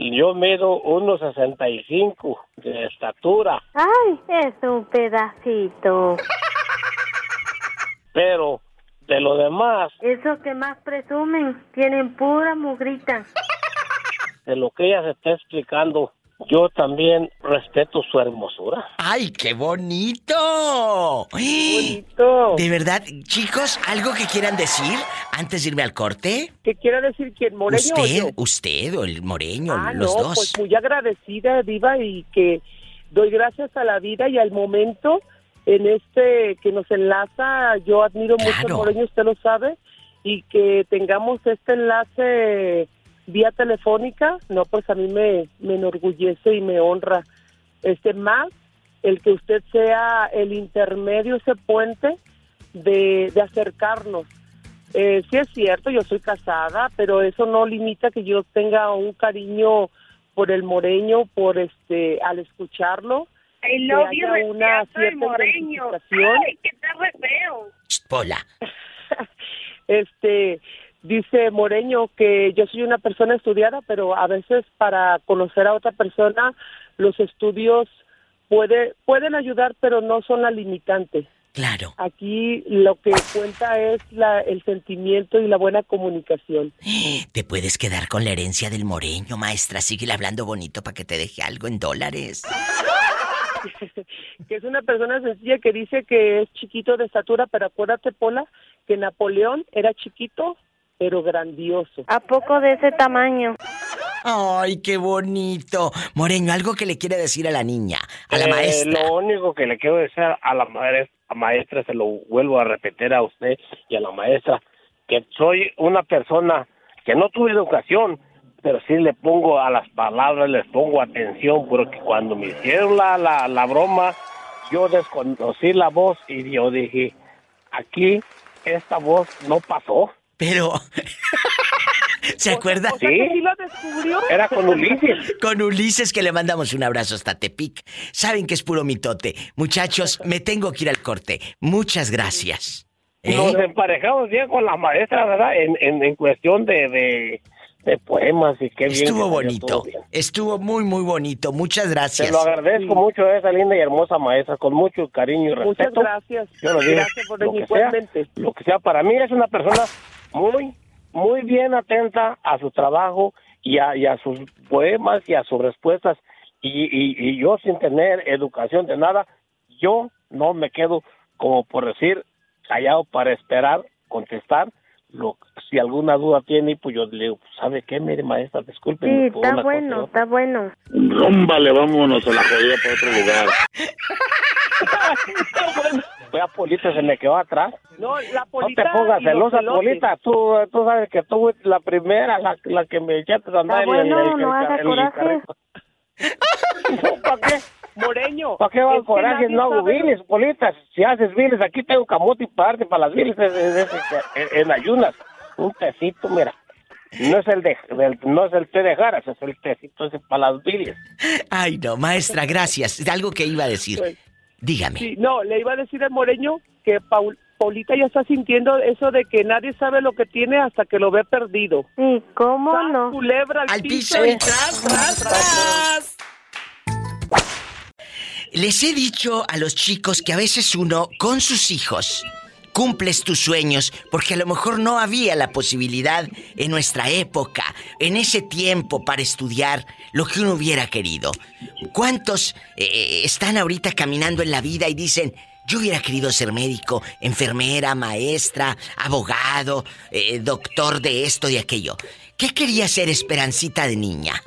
Y yo mido 1.65 de estatura, Ay, es un pedacito. <laughs> pero de lo demás, Eso que más presumen, tienen pura mugrita. de lo que ella se está explicando, yo también respeto su hermosura. ¡Ay, qué bonito! Bonito. De verdad, chicos, ¿algo que quieran decir antes de irme al corte? ¿Qué quiere decir quién? ¿Moreño ¿Usted? yo? ¿Usted o el moreño? Ah, los no, dos. pues muy agradecida, Diva, y que doy gracias a la vida y al momento en este que nos enlaza. Yo admiro mucho al. Moreño, usted lo sabe, y que tengamos este enlace vía telefónica, no, pues a mí me, me enorgullece y me honra. Este más el que usted sea el intermedio, ese puente de, de acercarnos. Eh, sí es cierto, yo soy casada, pero eso no limita que yo tenga un cariño por el moreño, por este, al escucharlo, love you, haya una el cierta moreño. Ay. Ch, Pola. <laughs> Este, dice Moreño que yo soy una persona estudiada, pero a veces para conocer a otra persona los estudios puede, pueden ayudar, pero no son la limitante. Claro. Aquí lo que cuenta es la, el sentimiento y la buena comunicación. <gasps> Te puedes quedar con la herencia del moreño, maestra. Síguele hablando bonito para que te deje algo en dólares. <laughs> que es una persona sencilla que dice que es chiquito de estatura, pero acuérdate, Pola, que Napoleón era chiquito, pero grandioso. ¿A poco de ese tamaño? Ay, qué bonito. Moreño, algo que le quiere decir a la niña, a la Eh, maestra. Lo único que le quiero decir a la maestra, a maestra, se lo vuelvo a repetir a usted y a la maestra, que soy una persona que no tuve educación, pero sí le pongo a las palabras, les pongo atención, porque cuando me hicieron la, la, la broma, yo desconocí la voz y yo dije, aquí esta voz no pasó. Pero... <laughs> ¿Se acuerda? Sí. lo descubrió? Era con Ulises. Con Ulises que le mandamos un abrazo hasta Tepic. Saben que es puro mitote. Muchachos, me tengo que ir al corte. Muchas gracias. ¿Eh? Nos emparejamos bien con la maestra, ¿verdad? En, en, en cuestión de, de, de poemas y qué bien. Estuvo bonito. Estuvo muy, muy bonito. Muchas Te gracias. lo agradezco mucho a esa linda y hermosa maestra, con mucho cariño y respeto. Muchas gracias. Yo lo digo, Gracias por lo que sea, lo que sea, para mí es una persona muy, muy bien atenta a su trabajo y a, y a sus poemas y a sus respuestas. Y, y, y yo sin tener educación de nada, yo no me quedo, como por decir, callado para esperar, contestar. Lo, si alguna duda tiene, pues yo le digo, pues, ¿sabe qué? Mire, maestra, disculpe. Sí, está bueno, está bueno. Rómbale, vámonos a la jodida para otro lugar. <laughs> <laughs> Fue a Polita, se me quedó atrás. No, la No polita. te pongas celosa. Polita. Tú, tú sabes que tú fuiste la primera, la, la que me echaste a andar Está en el- bueno, el- no el- el coraje. carrito. <laughs> ¿Para qué? Moreño. ¿Para qué que coraje? No hago bilis, Polita. Si haces bilis, aquí tengo camote y parte para las bilis es- es- es- es- en, ayunas. Un tecito, mira. No es el de, del- no es el té de jaras, es el tecito ese para las bilis. Ay, no, maestra, gracias. Algo que iba a decir. Pues, Dígame. Sí, no, le iba a decir al Moreño que Paul, Paulita ya está sintiendo eso de que nadie sabe lo que tiene hasta que lo ve perdido. ¿cómo Tras, no? Culebra al, Al piso, piso y y tras, tras, tras. Les he dicho a los chicos que a veces uno, con sus hijos, cumples tus sueños porque a lo mejor no había la posibilidad en nuestra época, en ese tiempo para estudiar lo que uno hubiera querido. ¿Cuántos eh, están ahorita caminando en la vida y dicen, yo hubiera querido ser médico, enfermera, maestra, abogado, eh, doctor de esto y aquello? ¿Qué quería ser Esperancita de niña?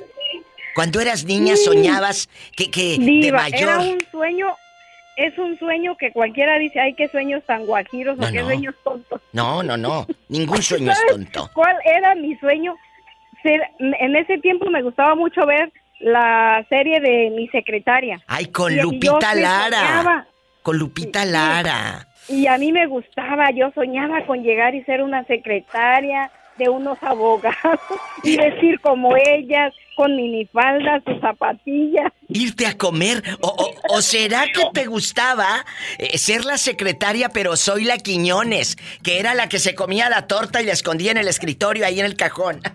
Cuando eras niña soñabas que, que de mayor... era un sueño, es un sueño que cualquiera dice, ay, qué sueños tan guajiros No, o qué no. sueños tontos. No, no, no. <laughs> Ningún sueño es ¿Sabes tonto. ¿Cuál era mi sueño? Ser, en ese tiempo me gustaba mucho ver la serie de mi secretaria. Ay, con Y- y Lupita Lara. soñaba, Con Lupita Lara. y a mí me gustaba, yo soñaba con llegar y ser una secretaria de unos abogados <laughs> y vestir como ellas, con minifaldas, sus zapatillas. Irte a comer. O, o- o será que te gustaba eh, ser la secretaria, pero soy la Quiñones, que era la que se comía la torta y la escondía en el escritorio ahí en el cajón? <laughs>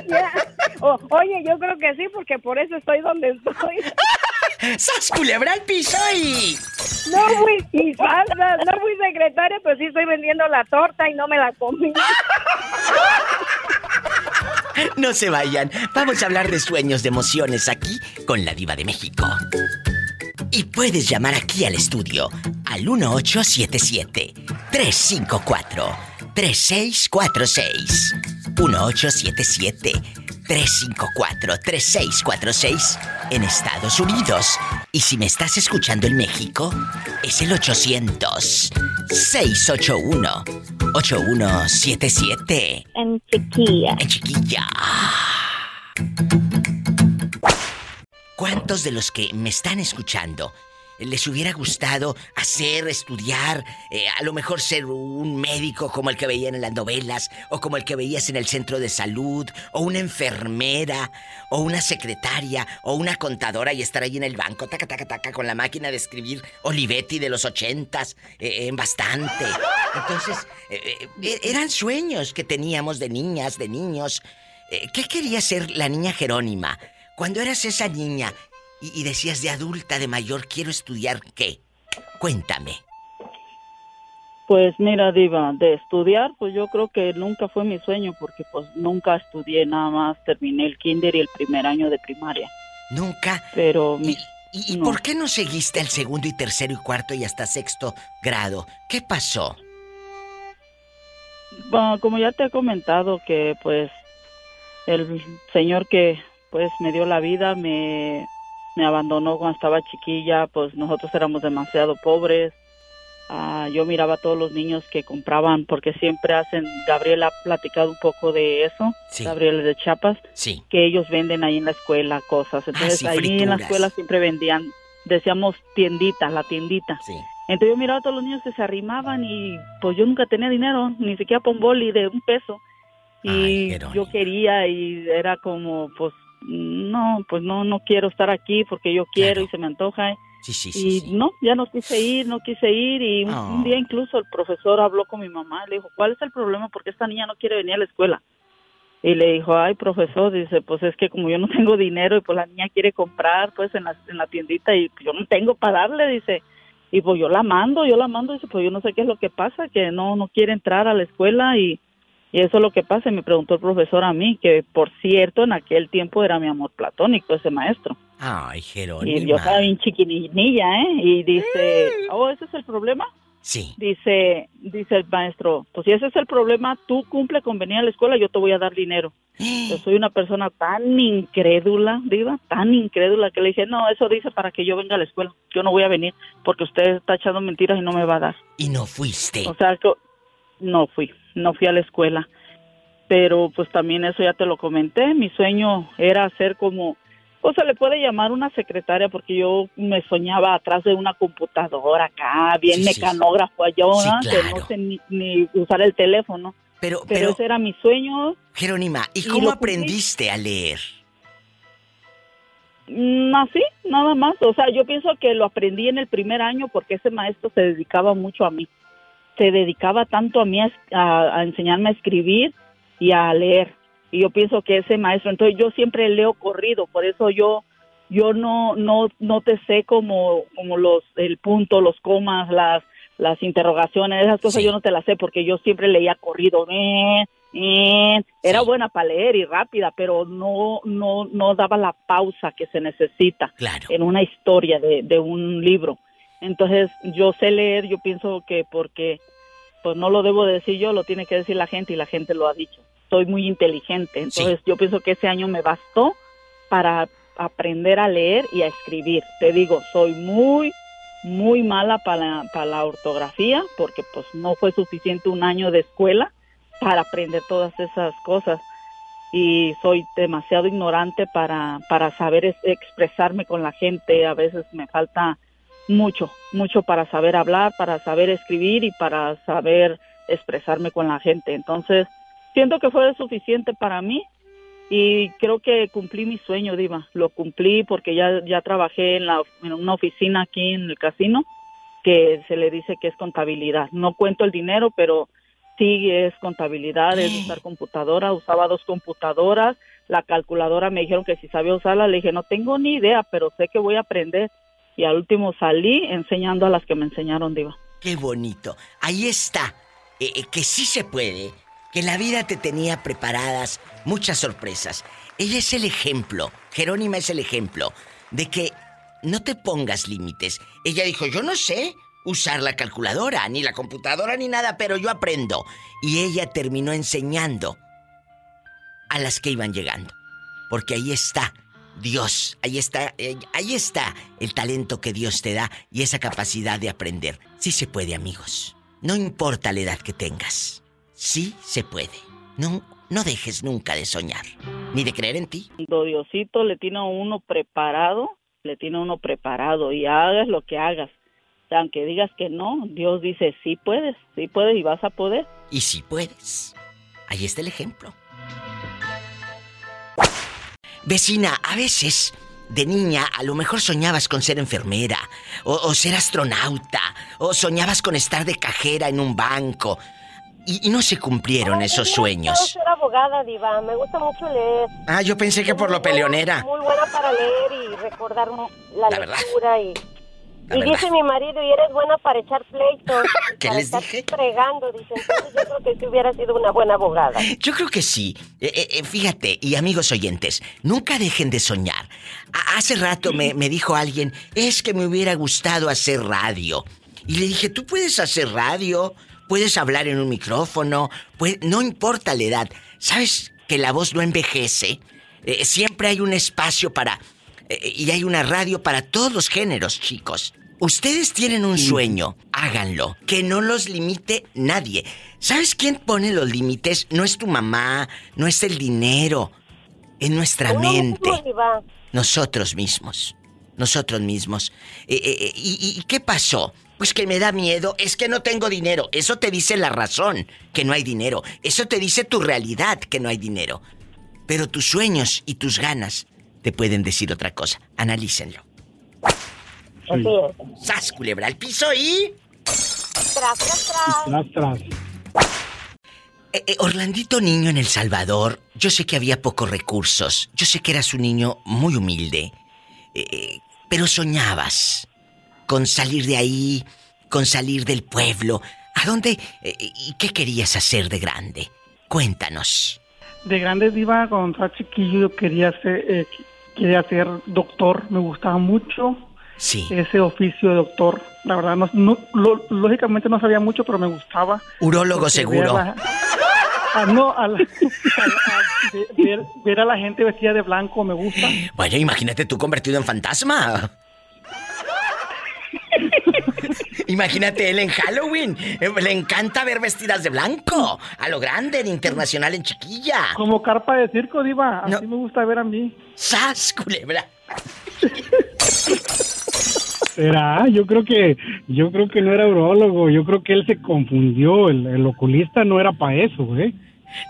<laughs> O- oye, yo creo que sí, porque por eso estoy donde estoy. <laughs> ¡Sas culebra al piso y... No fui y no fui secretaria, pero sí estoy vendiendo la torta y no me la comí. <laughs> No se vayan. Vamos a hablar de sueños, de emociones aquí con la diva de México. Y puedes llamar aquí al estudio al 1877-354-3646. 1877-354-3646 en Estados Unidos. Y si me estás escuchando en México, es el 800-681-8177. En chiquilla. En chiquilla. ¿Cuántos de los que me están escuchando les hubiera gustado hacer, estudiar, eh, a lo mejor ser un médico como el que veían en las novelas, o como el que veías en el centro de salud, o una enfermera, o una secretaria, o una contadora y estar ahí en el banco, taca, taca, taca, con la máquina de escribir Olivetti de los ochentas, eh, en bastante. Entonces, eh, eh, eran sueños que teníamos de niñas, de niños. ¿Qué quería ser la niña Jerónima? Cuando eras esa niña y, y decías de adulta, de mayor, quiero estudiar qué. Cuéntame. Pues mira, Diva, de estudiar, pues yo creo que nunca fue mi sueño porque pues nunca estudié, nada más terminé el kinder y el primer año de primaria. Nunca. Pero mi... ¿Y, y no. por qué no seguiste al segundo y tercero y cuarto y hasta sexto grado? ¿Qué pasó? Bueno, como ya te he comentado que pues el señor que pues me dio la vida me, me abandonó cuando estaba chiquilla, pues nosotros éramos demasiado pobres. Ah, yo miraba a todos los niños que compraban, porque siempre hacen, Gabriela ha platicado un poco de eso, Sí. Gabriela de Chiapas, Sí. que ellos venden ahí en la escuela cosas. Entonces sí, ahí en la escuela siempre vendían, decíamos tiendita, la tiendita. Entonces yo miraba a todos los niños que se arrimaban y pues yo nunca tenía dinero, ni siquiera para un boli de un peso. Y yo quería y era como, pues, no, pues no, no quiero estar aquí porque yo quiero y se me antoja. Sí, sí, y no, ya no quise ir, no quise ir y un, Ah. un día incluso el profesor habló con mi mamá y le dijo, ¿cuál es el problema? Porque esta niña no quiere venir a la escuela. Y le dijo, ay, profesor, dice, pues es que como yo no tengo dinero y pues la niña quiere comprar pues en la, en la tiendita y yo no tengo para darle, dice, y pues yo la mando, yo la mando, dice, pues yo no sé qué es lo que pasa, que no, no quiere entrar a la escuela y, y eso es lo que pasa. Me preguntó el profesor a mí, que por cierto en aquel tiempo era mi amor platónico ese maestro. Ay, Y yo estaba bien chiquinilla, ¿eh? Y dice, oh, ¿ese es el problema? Sí. Dice, dice el maestro, pues si ese es el problema, tú cumple con venir a la escuela, yo te voy a dar dinero. <gasps> Yo soy una persona tan incrédula, diva, tan incrédula que le dije, no, eso dice para que yo venga a la escuela. Yo no voy a venir porque usted está echando mentiras y no me va a dar. Y no fuiste. O sea, que no fui, no fui a la escuela. Pero pues también eso ya te lo comenté, mi sueño era ser como, o se le puede llamar una secretaria porque yo me soñaba atrás de una computadora acá, bien Sí, mecanógrafo Sí, ¿no? que no sé ni, ni usar el teléfono. Pero, pero, pero- ese era mi sueño. Jerónima, ¿y Y cómo aprendiste a leer? Mm, Así, nada más. O sea, yo pienso que lo aprendí en el primer año porque ese maestro se dedicaba mucho a mí. Se dedicaba tanto a mí a, enseñarme a escribir y a leer. Y yo pienso que ese maestro, entonces yo siempre leo corrido, por eso yo yo no no no te sé como como los el punto, los comas, las las interrogaciones, esas cosas yo no te las sé porque yo siempre leía corrido. Eh, eh. Era buena para leer y rápida, pero no no no daba la pausa que se necesita en una historia de, de un libro. Entonces yo sé leer, yo pienso que porque pues no lo debo decir yo, lo tiene que decir la gente y la gente lo ha dicho. Soy muy inteligente, entonces yo pienso que ese año me bastó para aprender a leer y a escribir. Te digo, soy muy muy mala para, para la ortografía porque pues no fue suficiente un año de escuela para aprender todas esas cosas y soy demasiado ignorante para, para saber es- expresarme con la gente. A veces me falta mucho, mucho para saber hablar, para saber escribir y para saber expresarme con la gente. Entonces, siento que fue suficiente para mí y creo que cumplí mi sueño, Diva. Lo cumplí porque ya, ya trabajé en, la, en una oficina aquí en el casino que se le dice que es contabilidad. No cuento el dinero, pero sí es contabilidad, es usar computadora. Usaba dos computadoras. La calculadora me dijeron que si sabía usarla, le dije, no tengo ni idea, pero sé que voy a aprender. Y al último salí enseñando a las que me enseñaron, Diva. Qué bonito. Ahí está. Eh, eh, que sí se puede. Que la vida te tenía preparadas muchas sorpresas. Ella es el ejemplo. Jerónima es el ejemplo de que no te pongas límites. Ella dijo, yo no sé usar la calculadora, ni la computadora, ni nada, pero yo aprendo. Y ella terminó enseñando a las que iban llegando. Porque ahí está Dios, ahí está, eh, ahí está el talento que Dios te da y esa capacidad de aprender. Sí se puede, amigos. No importa la edad que tengas. Sí se puede. No, no dejes nunca de soñar, ni de creer en ti. Cuando Diosito le tiene a uno preparado, le tiene a uno preparado y hagas lo que hagas. Aunque digas que no, Dios dice, sí puedes, sí puedes y vas a poder. Y si puedes. Ahí está el ejemplo. Vecina, a veces de niña a lo mejor soñabas con ser enfermera, o, o ser astronauta, o soñabas con estar de cajera en un banco, y, y no se cumplieron esos Quiero sueños. ser abogada, Diva. Me gusta mucho leer. Ah, yo pensé que por lo peleonera. Muy buena para leer y recordar la, La verdad. lectura. Y, La y verdad. dice mi marido, y eres buena para echar pleitos. <laughs> ¿Qué para les estar dije? fregando, dice. Entonces yo creo que si hubiera sido una buena abogada. Yo creo que sí. Eh, eh, eh, fíjate, y amigos oyentes, nunca dejen de soñar. A- hace rato me, me dijo alguien, es que me hubiera gustado hacer radio. Y le dije, tú puedes hacer radio, puedes hablar en un micrófono, pues no importa la edad. ¿Sabes que la voz no envejece. Eh, siempre hay un espacio para... y hay una radio para todos los géneros, chicos. Ustedes tienen un sueño, háganlo. Que no los limite nadie. ¿Sabes quién pone los límites? No es tu mamá, no es el dinero. Es nuestra mente. Nosotros mismos. Nosotros mismos. Eh, eh, eh, ¿y, y qué pasó? Pues que me da miedo, es que no tengo dinero. Eso te dice la razón, que no hay dinero. Eso te dice tu realidad, que no hay dinero. Pero tus sueños y tus ganas te pueden decir otra cosa. Analícenlo. ¡Sas, culebra al piso y... Tras, tras, tras. Tras, tras. Eh, eh, Orlandito niño en El Salvador, yo sé que había pocos recursos, yo sé que eras un niño muy humilde, eh, pero soñabas con salir de ahí, con salir del pueblo. ¿A dónde eh, y qué querías hacer de grande? Cuéntanos. De grande diva, cuando estaba chiquillo yo quería ser, eh, quería ser doctor, me gustaba mucho Sí. ese oficio de doctor. La verdad, no, no- lo- lógicamente no sabía mucho, pero me gustaba. Urólogo seguro. ver a la- a- no, a la- <laughs> a- a- de- ver, ver a la gente vestida de blanco me gusta. Bueno, imagínate tú convertido en fantasma. Imagínate él en Halloween. Eh, Le encanta ver vestidas de blanco. A lo grande, en internacional, en chiquilla. Como carpa de circo, diva. Así me gusta ver a mí. ¡Sas, culebra! Será, yo creo que yo creo que no era urologo, yo creo que él se confundió, el, el oculista no era para eso, ¿eh?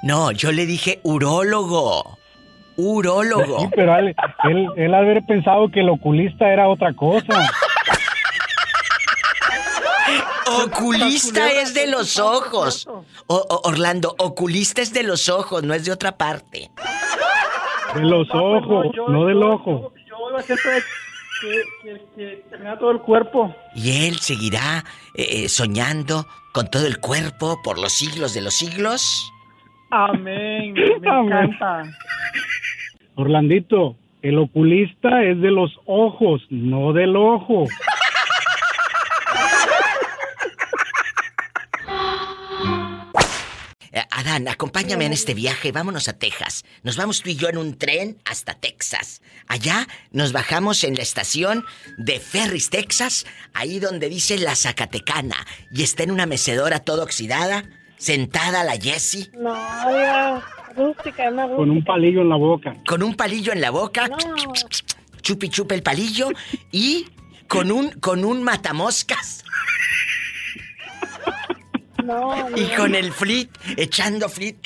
No, yo le dije urólogo. Urólogo. Sí, pero él, él, él haber pensado que el oculista era otra cosa. Oculista es de los ojos. O- o- Orlando, oculista es de los ojos, no es de otra parte. De los ojos, no del ojo. Yo que, que, que tenía todo el cuerpo. Y él seguirá eh, eh, soñando con todo el cuerpo por los siglos de los siglos. Amén. Me <laughs> Amén. encanta. Orlandito, el oculista es de los ojos, no del ojo. Adán, acompáñame en este viaje, vámonos a Texas. Nos vamos tú y yo en un tren hasta Texas. Allá nos bajamos en la estación de Ferris, Texas, ahí donde dice la Zacatecana, y está en una mecedora toda oxidada, sentada la Jessie, No, diva, rústica, una rústica. Con un palillo en la boca. con un palillo en la boca, No, chupi chupe el palillo, y con un, con un matamoscas, no, <laughs> y diva. con el flit, echando flit,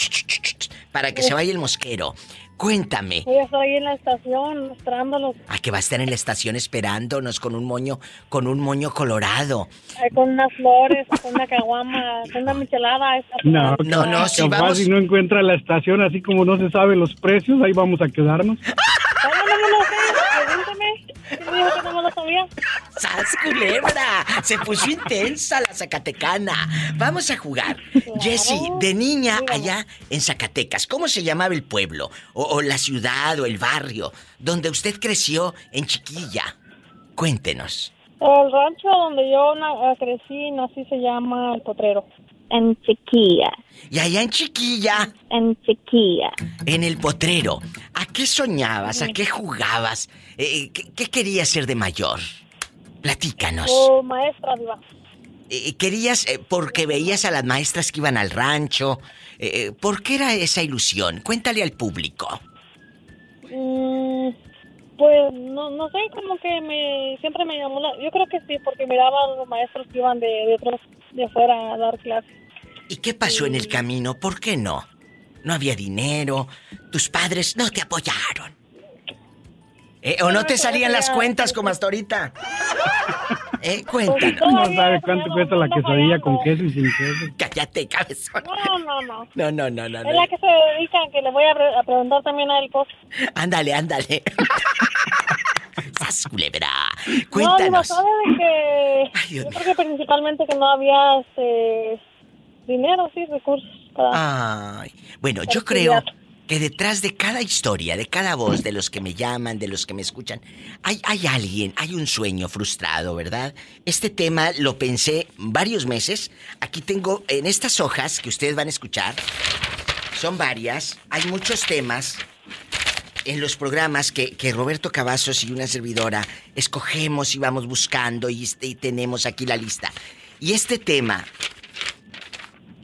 para que se vaya el mosquero. Cuéntame. Yo estoy en la estación esperándolos A que va a estar en la estación esperándonos con un moño, con un moño colorado. ahí con unas flores, con una caguama, con una michelada. No, No, no, si capaz vamos- si no encuentra la estación, así como no se sabe los precios, ahí vamos a quedarnos. No, no, no, no, sé, pregúnteme. ¿Quién me dijo que no me lo sabía? <laughs> ¡Sas, culebra! Se puso intensa la Zacatecana. Vamos a jugar. Jessie, de niña allá en Zacatecas, ¿cómo se llamaba el pueblo? O, o la ciudad o el barrio donde usted creció en chiquilla? Cuéntenos. El rancho donde yo crecí, nací, se llama El Potrero. En Chiquilla. Y allá en chiquilla, En Chiquilla. en el potrero, ¿a qué soñabas? ¿A qué jugabas? Eh, ¿qué, qué querías ser de mayor? Platícanos. Oh, maestra, diva. Eh, ¿Querías eh, porque veías a las maestras que iban al rancho? Eh, eh, ¿Por qué era esa ilusión? Cuéntale al público. Mm, pues no, no sé, como que me siempre me llamó la... Yo creo que sí, porque miraba a los maestros que iban de, de otros de afuera a dar clases. ¿Y qué pasó en el camino? ¿Por qué no? No había dinero, tus padres no te apoyaron. Eh, ¿O no te salían las cuentas como hasta ahorita? Eh, cuéntanos. No sabe cuánto cuesta la quesadilla con queso y sin queso. Cállate, cabezón. No, no, no. No, no, no, no. Es no. la que se dedica, que le voy a, pre- a preguntar también a él cosas. Ándale, ándale. <laughs> ¡Sas, culebra! <laughs> No, Cuéntanos. sabe de que... yo creo que principalmente que no había este, dinero, sí, recursos para... Ay, bueno, para yo creo que detrás de cada historia, de cada voz, de los que me llaman, de los que me escuchan, hay, hay alguien, hay un sueño frustrado, ¿verdad? Este tema lo pensé varios meses. Aquí tengo en estas hojas que ustedes van a escuchar, son varias. Hay muchos temas en los programas que, Roberto Cavazos y una servidora escogemos y vamos buscando y, y tenemos aquí la lista. Y este tema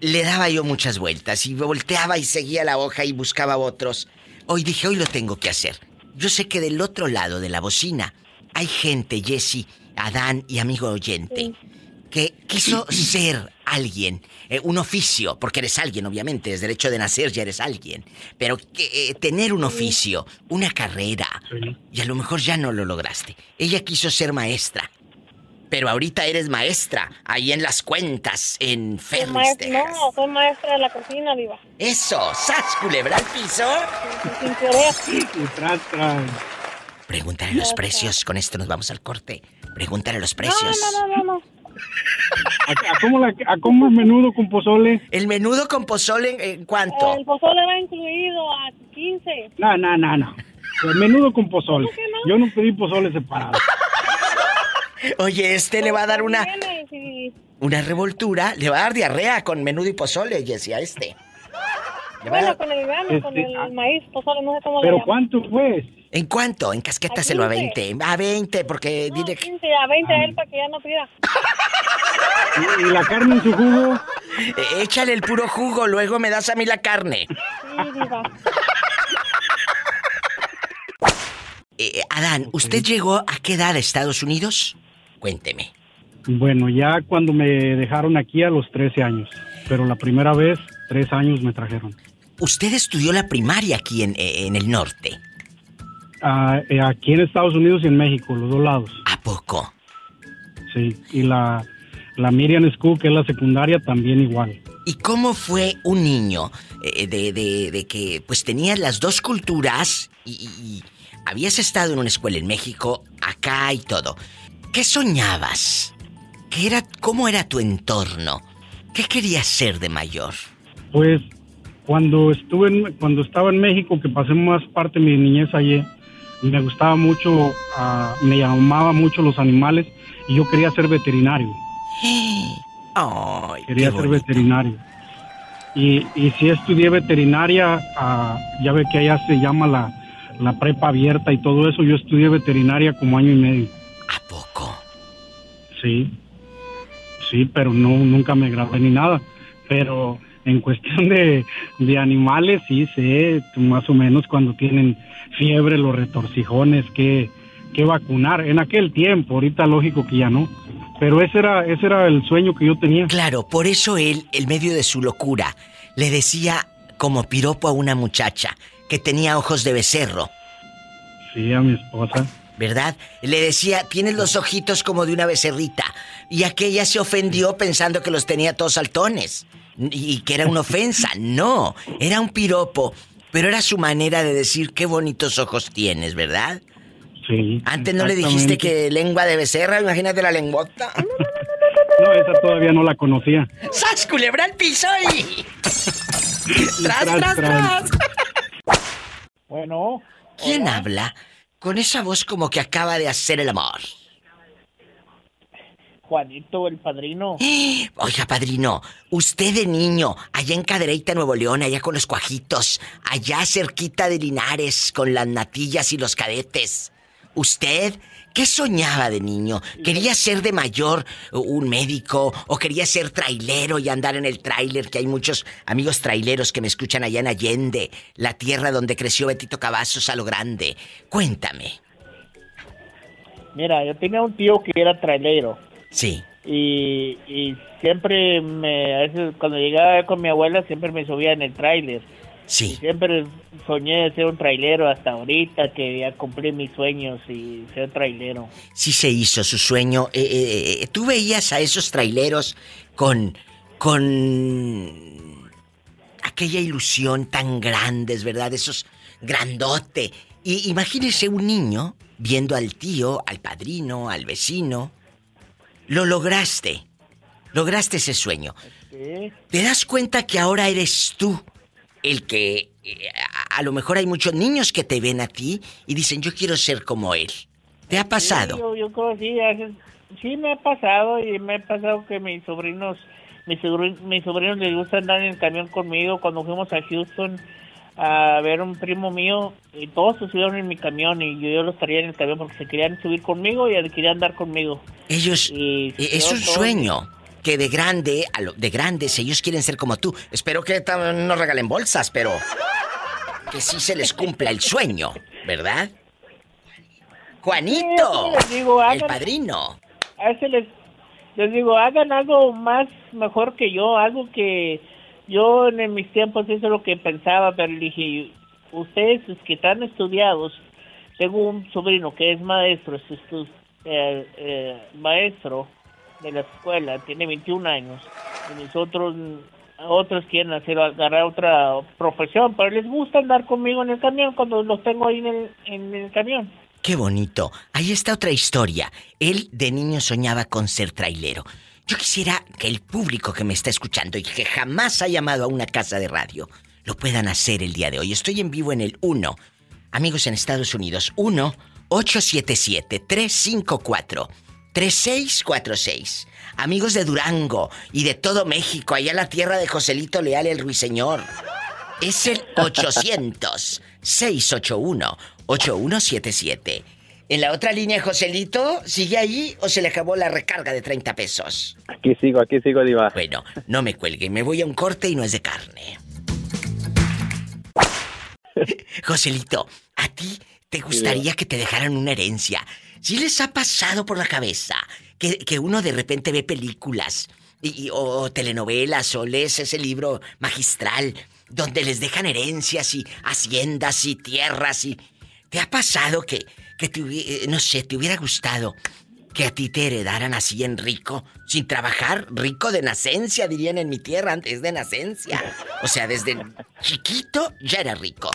le daba yo muchas vueltas y volteaba y seguía la hoja y buscaba otros. Hoy dije, hoy lo tengo que hacer. Yo sé que del otro lado de la bocina hay gente, Jesse, Adán y amigo oyente, que quiso ser alguien, eh, un oficio, porque eres alguien, obviamente, desde el hecho de nacer ya eres alguien, pero que, eh, tener un oficio, una carrera, y a lo mejor ya no lo lograste. Ella quiso ser maestra, pero ahorita eres maestra, ahí en las cuentas, en Soy Ferris, no, soy maestra de la cocina, Diva. Eso, ¡sas, culebra al piso! Sin querer. Y tras, tras. Pregúntale los precios, con esto nos vamos al corte. Pregúntale los No, precios. no, no, no, no. ¿A, a cómo la, a cómo el menudo con pozole? ¿El menudo con pozole en, cuánto? El pozole va incluido a 15. No, no, no, no. El menudo con pozole. Yo no pedí pozole separado. <laughs> Oye, este le va a dar una, una revoltura, le va a dar diarrea con menudo y pozole, Jessy, a este. Le va a Bueno, con el grano, con Este, el maíz, pozole, no sé cómo le ¿Pero cuánto fue? ¿En cuánto? En casquétaselo a 20. A 20, porque dile que... 15 a 20 a él para que ya no pida. ¿Y la carne en su jugo? Eh, échale el puro jugo, luego me das a mí la carne. Sí, Diva. Eh, Adán, ¿usted llegó a qué edad a Estados Unidos? Cuénteme. Bueno, ya cuando me dejaron aquí a los 13 años. Pero la primera vez, tres años me trajeron. Usted estudió la primaria aquí en, eh, en el norte. Eh, aquí en Estados Unidos y en México, los dos lados. ¿A poco? Sí, y la, la Miriam School, que es la secundaria, también igual. ¿Y cómo fue un niño eh, de, de- de que pues tenías las dos culturas y, y- y habías estado en una escuela en México, acá y todo? ¿Qué soñabas? ¿Qué era, ¿Cómo era tu entorno? ¿Qué querías ser de mayor? Pues cuando estuve en- cuando estaba en México, que pasé más parte de mi niñez allí, me gustaba mucho, ah, me llamaba mucho los animales y yo quería ser veterinario. <gasps> Ay, quería ser bonito. veterinario. Y, y sí estudié veterinaria, ah, ya ve que allá se llama la, la prepa abierta y todo eso, yo estudié veterinaria como año y medio. ¿A poco? Sí, sí, pero no, nunca me gradué ni nada. Pero en cuestión de, de animales, sí sé más o menos cuando tienen fiebre, los retorcijones, que, que vacunar. En aquel tiempo, ahorita lógico que ya no. Pero ese era, ese era el sueño que yo tenía. Claro, por eso él, en medio de su locura, le decía como piropo a una muchacha que tenía ojos de becerro, Sí, a mi esposa. ¿verdad? Le decía, tienes los ojitos como de una becerrita. Y aquella se ofendió pensando que los tenía todos saltones. Y que era una ofensa. No, era un piropo. Pero era su manera de decir qué bonitos ojos tienes, ¿verdad? Sí. Antes no le dijiste que lengua de becerra, imagínate la lenguota. <laughs> No, esa todavía no la conocía. ¡Sas, culebra al piso y... <laughs> ¡Tras, Tras, tras, tras. tras! Bueno. ¿Quién habla con esa voz como que acaba de hacer el amor? Juanito, el padrino. <gasps> Oiga, padrino, usted de niño, allá en Cadereyta, Nuevo León, allá con los cuajitos, allá cerquita de Linares, con las natillas y los cadetes. ¿Usted qué soñaba de niño? ¿Quería ser de mayor un médico o quería ser trailero y andar en el tráiler? Que hay muchos amigos traileros que me escuchan allá en Allende, la tierra donde creció Betito Cavazos a lo grande. Cuéntame. Mira, yo tenía un tío que era trailero. Sí. Y, y siempre me, a veces cuando llegaba con mi abuela, siempre me subía en el tráiler. Sí. Y siempre soñé de ser un trailero hasta ahorita que ya cumplí mis sueños y ser trailero. sí se hizo su sueño. Eh, eh, eh, Tú veías a esos traileros con. con. aquella ilusión tan grandes, ¿verdad? Esos grandote. Y imagínese un niño viendo al tío, al padrino, al vecino. Lo lograste. Lograste ese sueño. ¿Te das cuenta que ahora eres tú el que eh, a, a lo mejor hay muchos niños que te ven a ti y dicen yo quiero ser como él? ¿Te ha pasado? Sí, yo, yo creo sí, sí me ha pasado y me ha pasado que mis sobrinos mis, sobrin- mis sobrinos les gusta andar en el camión conmigo. Cuando fuimos a Houston a ver un primo mío, y todos se subieron en mi camión y yo, yo los traía en el camión porque se querían subir conmigo y querían andar conmigo. Ellos, Y eh, es un todo- sueño que de grande, a lo- de grandes, ellos quieren ser como tú. Espero que no regalen bolsas, pero que sí se les cumpla el sueño, ¿verdad? Juanito, Sí, digo, el hagan- padrino. a ese les, les digo, hagan algo más mejor que yo, algo que yo en mis tiempos eso es lo que pensaba, pero dije, ustedes que están estudiados, tengo un sobrino que es maestro, es eh, eh, maestro de la escuela, tiene 21 años, y mis otros, otros quieren hacer, agarrar otra profesión, pero les gusta andar conmigo en el camión cuando los tengo ahí en el, en el camión. Qué bonito. Ahí está otra historia. Él de niño soñaba con ser trailero. Yo quisiera que el público que me está escuchando y que jamás ha llamado a una casa de radio lo puedan hacer el día de hoy. Estoy en vivo en el 1. Amigos en Estados Unidos, 1-877-354-3646. Amigos de Durango y de todo México, allá en la tierra de Joselito Leal el Ruiseñor. Es el 800-681-8177. En la otra línea, Joselito, ¿sigue ahí o se le acabó la recarga de 30 pesos? Aquí sigo, aquí sigo, Diva. Bueno, no me cuelgue, me voy a un corte y no es de carne. <laughs> Joselito, ¿a ti te gustaría que te dejaran una herencia? ¿Sí les ha pasado por la cabeza que, que uno de repente ve películas y, y- o telenovelas o lees ese libro magistral donde les dejan herencias y haciendas y tierras y... ¿Te ha pasado que, que te hubi- eh, no sé, te hubiera gustado que a ti te heredaran así en rico, sin trabajar, rico de nacencia, dirían en mi tierra, antes de nacencia. O sea, desde chiquito ya era rico.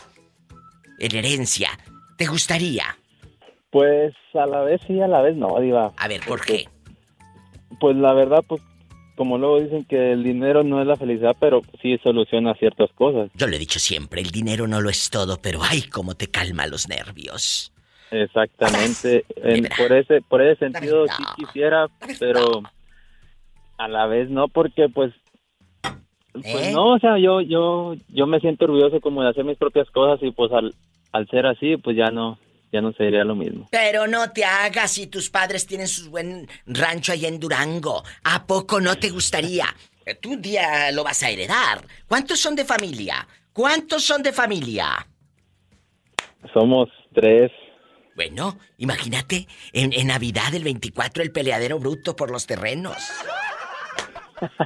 En herencia, ¿te gustaría? Pues a la vez sí, a la vez no, Diva. A ver, ¿por qué? Pues la verdad, pues como luego dicen que el dinero no es la felicidad, pero sí soluciona ciertas cosas. Yo lo he dicho siempre, el dinero no lo es todo, pero ay, cómo te calma los nervios. Exactamente. En- por ese por ese sentido sí quisiera, pero a la vez no, porque pues pues ¿Eh? no, o sea, yo yo yo me siento orgulloso como de hacer mis propias cosas y pues al al ser así, pues ya no ya no sería lo mismo. Pero no te hagas si tus padres tienen su buen rancho allá en Durango. ¿A poco no te gustaría? Eh, Tú un día lo vas a heredar. ¿Cuántos son de familia? ¿Cuántos son de familia? Somos tres. Bueno, imagínate, en, en Navidad el 24 el peleadero bruto por los terrenos. <laughs>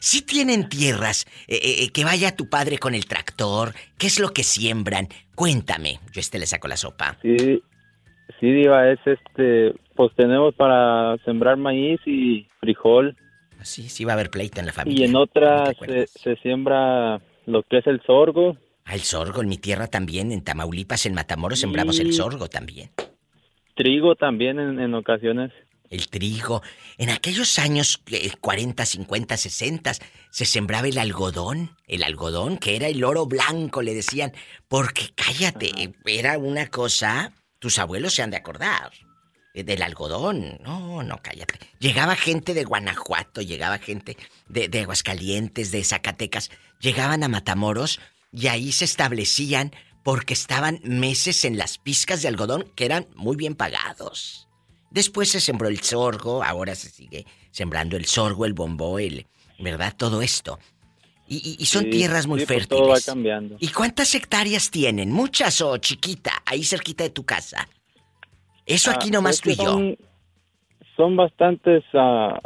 Si tienen tierras, eh, eh, que vaya tu padre con el tractor, ¿qué es lo que siembran? Cuéntame, yo este le saco la sopa. Sí, sí, Diva, es este, pues tenemos para sembrar maíz y frijol. Sí, sí va a haber pleito en la Y familia. en otras se, se siembra lo que es el sorgo. El sorgo en mi tierra también, en Tamaulipas, en Matamoros sembramos el Y- sorgo también. Trigo también en, en ocasiones. El trigo. En aquellos años eh, 40, 50, 60 se sembraba el algodón. El algodón, que era el oro blanco, le decían. Porque cállate, era una cosa. Tus abuelos se han de acordar. eh, Del algodón. No, no, cállate. Llegaba gente de Guanajuato, llegaba gente de, de Aguascalientes, de Zacatecas. Llegaban a Matamoros y ahí se establecían porque estaban meses en las pizcas de algodón que eran muy bien pagados. Después se sembró el sorgo, ahora se sigue sembrando el sorgo, el bombó, el, ¿verdad? Todo esto. Y, y- y son Sí, tierras muy sí, pues fértiles. todo va cambiando. ¿Y cuántas hectáreas tienen? ¿Muchas o chiquita? Ahí cerquita de tu casa. Eso Ah, aquí nomás pues tú y yo. Son, son bastantes, ah,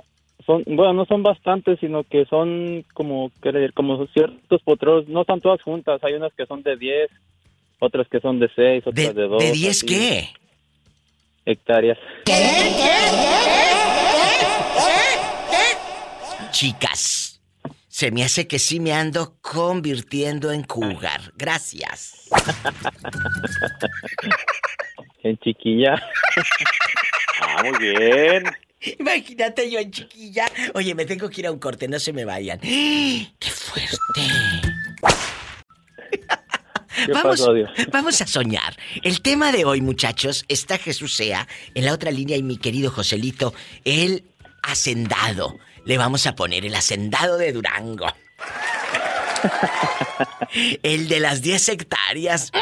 son, bueno, no son bastantes, sino que son como, querer, como ciertos potreros, no están todas juntas, hay unas que son de 10, otras que son de 6, otras de 2. ¿De 10 qué? Hectáreas. Chicas, se me hace que sí me ando convirtiendo en cougar. Gracias. <laughs> En chiquilla. <laughs> Ah, muy bien. <laughs> Imagínate yo en chiquilla. Oye, me tengo que ir a un corte, no se me vayan. <gasps> ¡Qué fuerte! ¿Qué vamos, pasó, Dios? vamos a soñar. El tema de hoy, muchachos, está Jesús Sea. En la otra línea y mi querido Joselito, el hacendado. le vamos a poner el hacendado de Durango. <laughs> el de las 10 hectáreas. <laughs>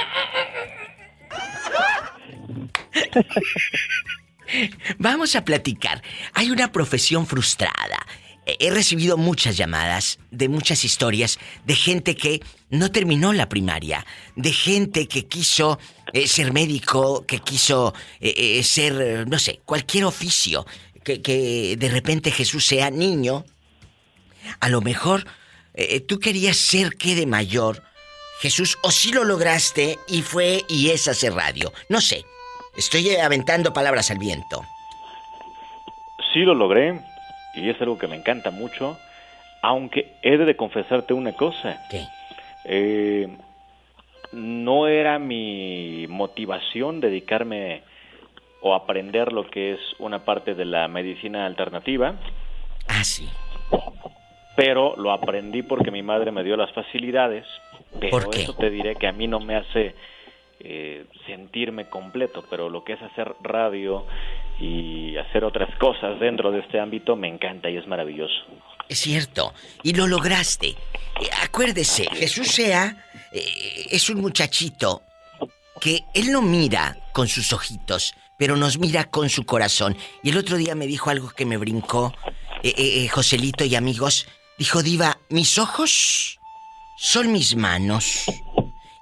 Vamos a platicar. Hay una profesión frustrada. He recibido muchas llamadas de muchas historias de gente que no terminó la primaria, de gente que quiso eh, ser médico, que quiso eh, eh, ser, no sé, cualquier oficio, que, que, de repente Jesús sea niño. A lo mejor tú querías ser qué de mayor, Jesús, o si lo lograste y fue y es hacer radio. No sé, estoy aventando palabras al viento. Sí lo logré y es algo que me encanta mucho, aunque he de confesarte una cosa. ¿Qué? Eh, no era mi motivación dedicarme o aprender lo que es una parte de la medicina alternativa. Ah, sí. Pero lo aprendí porque mi madre me dio las facilidades. Pero eso te diré que a mí no me hace eh, sentirme completo, pero lo que es hacer radio y hacer otras cosas dentro de este ámbito me encanta y es maravilloso. Es cierto, y lo lograste. Eh, acuérdese, Jesús sea eh, es un muchachito que él no mira con sus ojitos, pero nos mira con su corazón. Y el otro día me dijo algo que me brincó, eh, Joselito y amigos. Dijo, Diva, mis ojos son mis manos.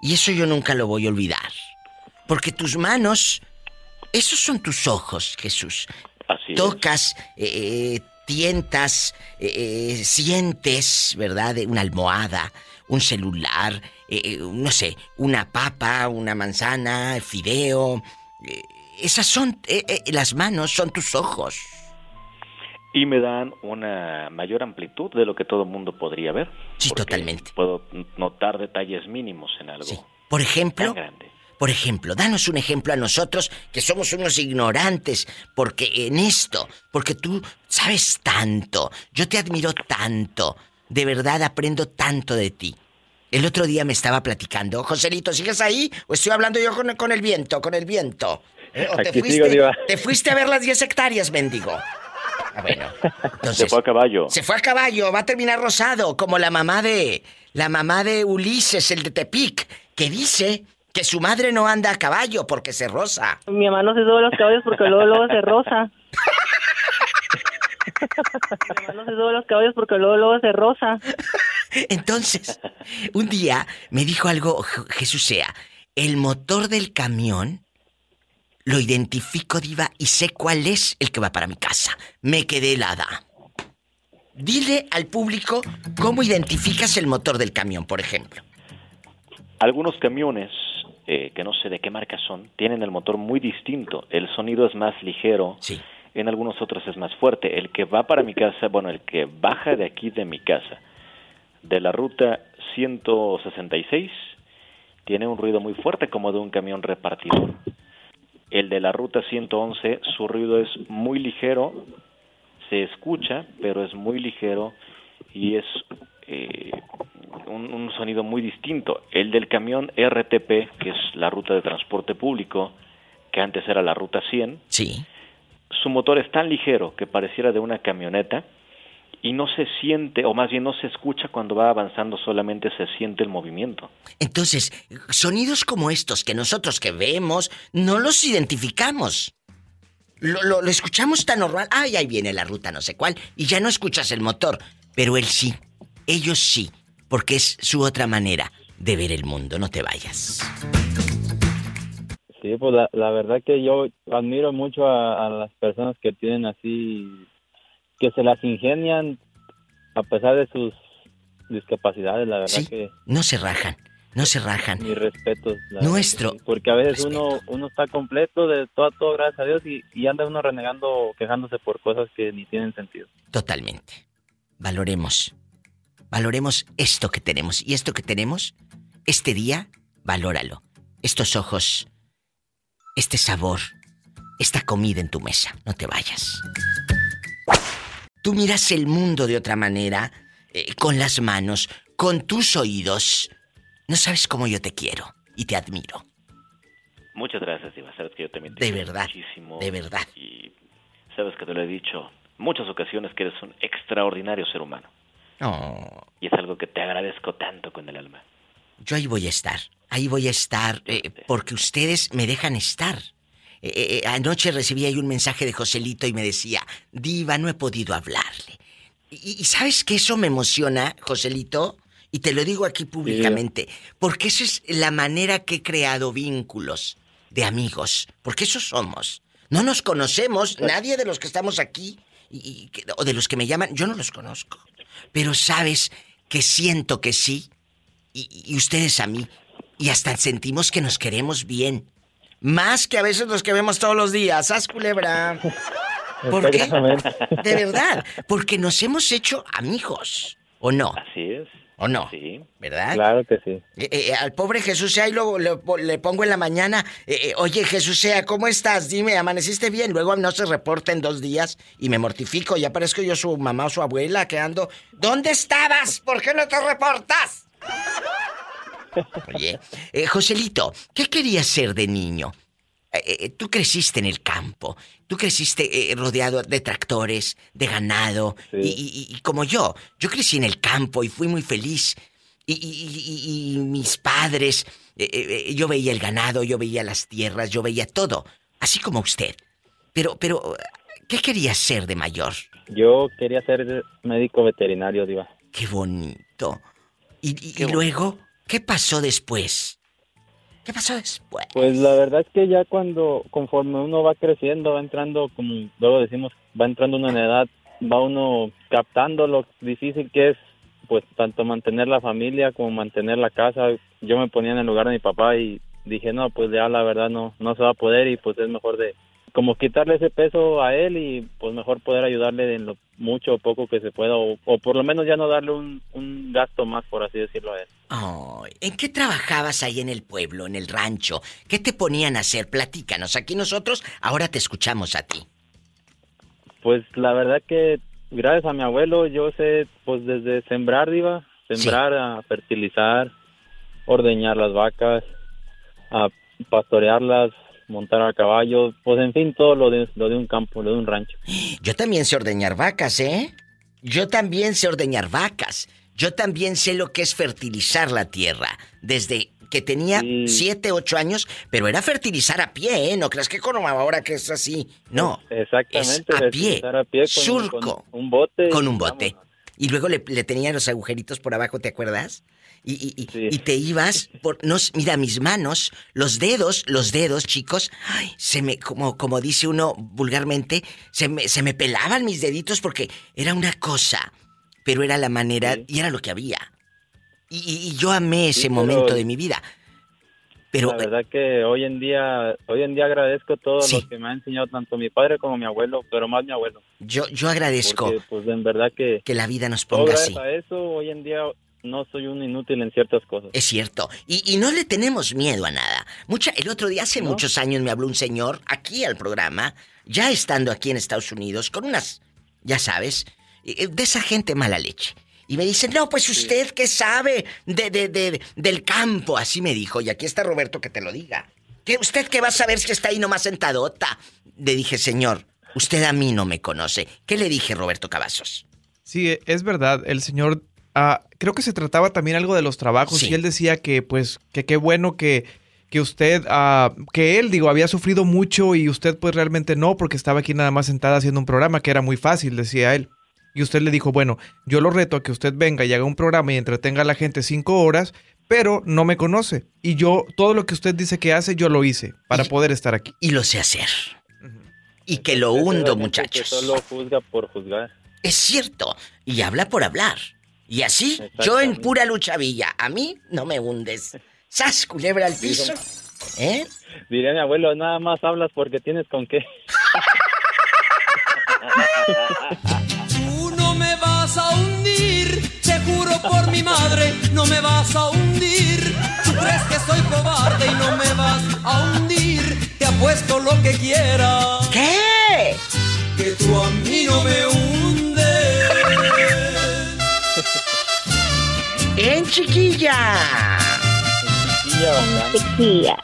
Y eso yo nunca lo voy a olvidar. Porque tus manos, esos son tus ojos, Jesús. Así Tocas, eh, tientas, eh, sientes, ¿verdad? Una almohada, un celular, eh, no sé, una papa, una manzana, fideo. esas son, las manos son tus ojos. Y me dan una mayor amplitud de lo que todo el mundo podría ver. Sí, totalmente. Puedo notar detalles mínimos en algo. Sí. Por ejemplo, por ejemplo, danos un ejemplo a nosotros que somos unos ignorantes, porque en esto, porque tú sabes tanto, yo te admiro tanto, de verdad aprendo tanto de ti. El otro día me estaba platicando, Joselito, ¿sigues ahí? ¿O estoy hablando yo con, con el viento, con el viento? ¿Eh? ¿O te, fuiste, te fuiste a ver las 10 hectáreas, mendigo? Ah, se fue a caballo. Se fue a caballo, va a terminar rosado, como la mamá de. La mamá de Ulises, el de Tepic, que dice que su madre no anda a caballo porque se rosa. Mi mamá no se sube a los caballos porque luego, luego se rosa. <laughs> Mi mamá no se sube a los caballos porque luego, luego se rosa. Entonces, un día me dijo algo Jesús sea, el motor del camión lo identifico, Diva, y sé cuál es el que va para mi casa. Me quedé helada. Dile al público cómo identificas el motor del camión, por ejemplo. Algunos camiones, eh, que no sé de qué marca son, tienen el motor muy distinto. El sonido es más ligero. Sí. En algunos otros es más fuerte. El que va para mi casa, bueno, el que baja de aquí de mi casa, de la ruta 166, tiene un ruido muy fuerte como de un camión repartidor. El de la ruta 111, su ruido es muy ligero, se escucha, pero es muy ligero y es eh, un, sonido muy distinto. El del camión RTP, que es la ruta de transporte público, que antes era la ruta 100, sí. su motor es tan ligero que pareciera de una camioneta y no se siente, o más bien no se escucha cuando va avanzando, solamente se siente el movimiento. Entonces, sonidos como estos que nosotros que vemos, no los identificamos. Lo, lo, escuchamos tan normal, ay, ahí viene la ruta no sé cuál, y ya no escuchas el motor. Pero él sí, ellos sí, porque es su otra manera de ver el mundo, no te vayas. Sí, pues la, verdad que yo admiro mucho a las personas que tienen así que se las ingenian a pesar de sus discapacidades, la verdad que... No se rajan, no se rajan. Mi respeto. Nuestro. porque a veces uno uno está completo de todo, todo gracias a Dios, y, y anda uno renegando, quejándose por cosas que ni tienen sentido. Totalmente. Valoremos. Valoremos esto que tenemos. Y esto que tenemos, este día, valóralo. Estos ojos, este sabor, esta comida en tu mesa. No te vayas. Tú miras el mundo de otra manera, eh, con las manos, con tus oídos. No sabes cómo yo te quiero y te admiro. Muchas gracias, Iván. Sabes que yo también te De verdad. Muchísimo. De verdad. Y sabes que te lo he dicho muchas ocasiones que eres un extraordinario ser humano. Oh, Y es algo que te agradezco tanto con el alma. yo ahí voy a estar. Ahí voy a estar eh, porque ustedes me dejan estar. Eh, eh, anoche recibí ahí un mensaje de Joselito y me decía, Diva, no he podido hablarle. Y, y ¿sabes que eso me emociona, Joselito? Y te lo digo aquí públicamente, porque esa es la manera que he creado vínculos de amigos, porque eso somos. No nos conocemos, nadie de los que estamos aquí y- y que- o de los que me llaman, yo no los conozco. Pero sabes que siento que sí, y, y ustedes a mí, y hasta sentimos que nos queremos bien. Más que a veces los que vemos todos los días, ¿sabes, culebra? <laughs> ¿Por qué? De verdad, porque nos hemos hecho amigos, ¿o no? Así es. ¿O no? Sí. ¿Verdad? Claro que sí. Eh, eh, al pobre Jesús sea y luego le, le pongo en la mañana, eh, eh, oye Jesús sea, ¿cómo estás? Dime, ¿amaneciste bien? Luego no se reporta en dos días y me mortifico, ya parezco yo su mamá o su abuela que ando, ¿dónde estabas? ¿Por qué no te reportas? Oye, eh, Joselito, ¿qué querías ser de niño? Eh, eh, tú creciste en el campo, tú creciste eh, rodeado de tractores, de ganado, y, y- y como yo, yo crecí en el campo y fui muy feliz. Y, mis padres, eh, yo veía el ganado, yo veía las tierras, yo veía todo, así como usted. Pero, pero, ¿qué querías ser de mayor? Yo quería ser médico veterinario, Diva. Qué bonito. Y luego, ¿qué pasó después? ¿Qué pasó después? Pues la verdad es que ya cuando, conforme uno va creciendo, va entrando, como luego decimos, va entrando uno en edad, va uno captando lo difícil que es, pues tanto mantener la familia como mantener la casa. Yo me ponía en el lugar de mi papá y dije, no, pues ya la verdad no, no se va a poder y pues es mejor de, como quitarle ese peso a él y pues mejor poder ayudarle en lo mucho o poco que se pueda, o, o por lo menos ya no darle un, un gasto más, por así decirlo a él. ¿En qué trabajabas ahí en el pueblo, en el rancho? ¿Qué te ponían a hacer? Platícanos. Aquí nosotros ahora te escuchamos a ti. Pues la verdad que gracias a mi abuelo yo sé pues desde sembrar diva, sembrar a fertilizar, ordeñar las vacas, a pastorearlas, montar a caballo, pues en fin todo lo de, lo de un campo, lo de un rancho. Yo también sé ordeñar vacas, ¿eh? Yo también sé ordeñar vacas. Yo también sé lo que es fertilizar la tierra. Desde que tenía siete, ocho años, pero era fertilizar a pie, ¿eh? No creas que como ahora que es así. No. Exactamente, Es a pie. a pie con, surco. con un bote. Con un bote. Y luego le, le tenía los agujeritos por abajo, ¿te acuerdas? Y, y- y- y te ibas por... No, mira, mis manos, los dedos, los dedos, chicos, ay, se me, como, como dice uno vulgarmente, se me, se me pelaban mis deditos porque era una cosa, pero era la manera y era lo que había. Y, y- y yo amé ese Sí, momento de mi vida. Pero la verdad que hoy en día, hoy en día agradezco todo Sí. lo que me ha enseñado tanto mi padre como mi abuelo, pero más mi abuelo. yo, yo agradezco Porque, pues en verdad que que la vida nos ponga así. a eso hoy en día no soy un inútil en ciertas cosas. Es cierto. Y, y no le tenemos miedo a nada. Mucha, el otro día, hace muchos años, me habló un señor aquí al programa, ya estando aquí en Estados Unidos, con unas, ya sabes, eh, de esa gente mala leche. Y me dice, no, pues usted qué sabe de, de, de- del campo. Así me dijo. Y aquí está Roberto que te lo diga. ¿Qué, ¿Usted qué va a saber si está ahí nomás sentadota? Le dije, señor, usted a mí no me conoce. ¿Qué le dije, Roberto Cavazos? Sí, e- es verdad. El señor, ah, creo que se trataba también algo de los trabajos y él decía que, pues, que qué bueno que, que usted, ah, que él, digo, había sufrido mucho y usted, pues, realmente no, porque estaba aquí nada más sentada haciendo un programa que era muy fácil, decía él. Y usted le dijo, bueno, yo lo reto a que usted venga y haga un programa y entretenga a la gente cinco horas, pero no me conoce. Y yo, todo lo que usted dice que hace, yo lo hice para poder estar aquí. Y lo sé hacer. Y que lo hundo, muchachos. Que solo juzga por juzgar. Es cierto. Y habla por hablar. Y así, yo en pura lucha villa. A mí no me hundes. ¡Sas, culebra al piso! ¿Eh? Diría mi abuelo, nada más hablas porque tienes con qué. Tú no me vas a hundir, te juro por mi madre, no me vas a hundir. Tú crees que soy cobarde y no me vas a hundir, te apuesto lo que quieras. ¿Qué? Que tú a mí no me hundes. ¡En chiquilla! Chiquilla,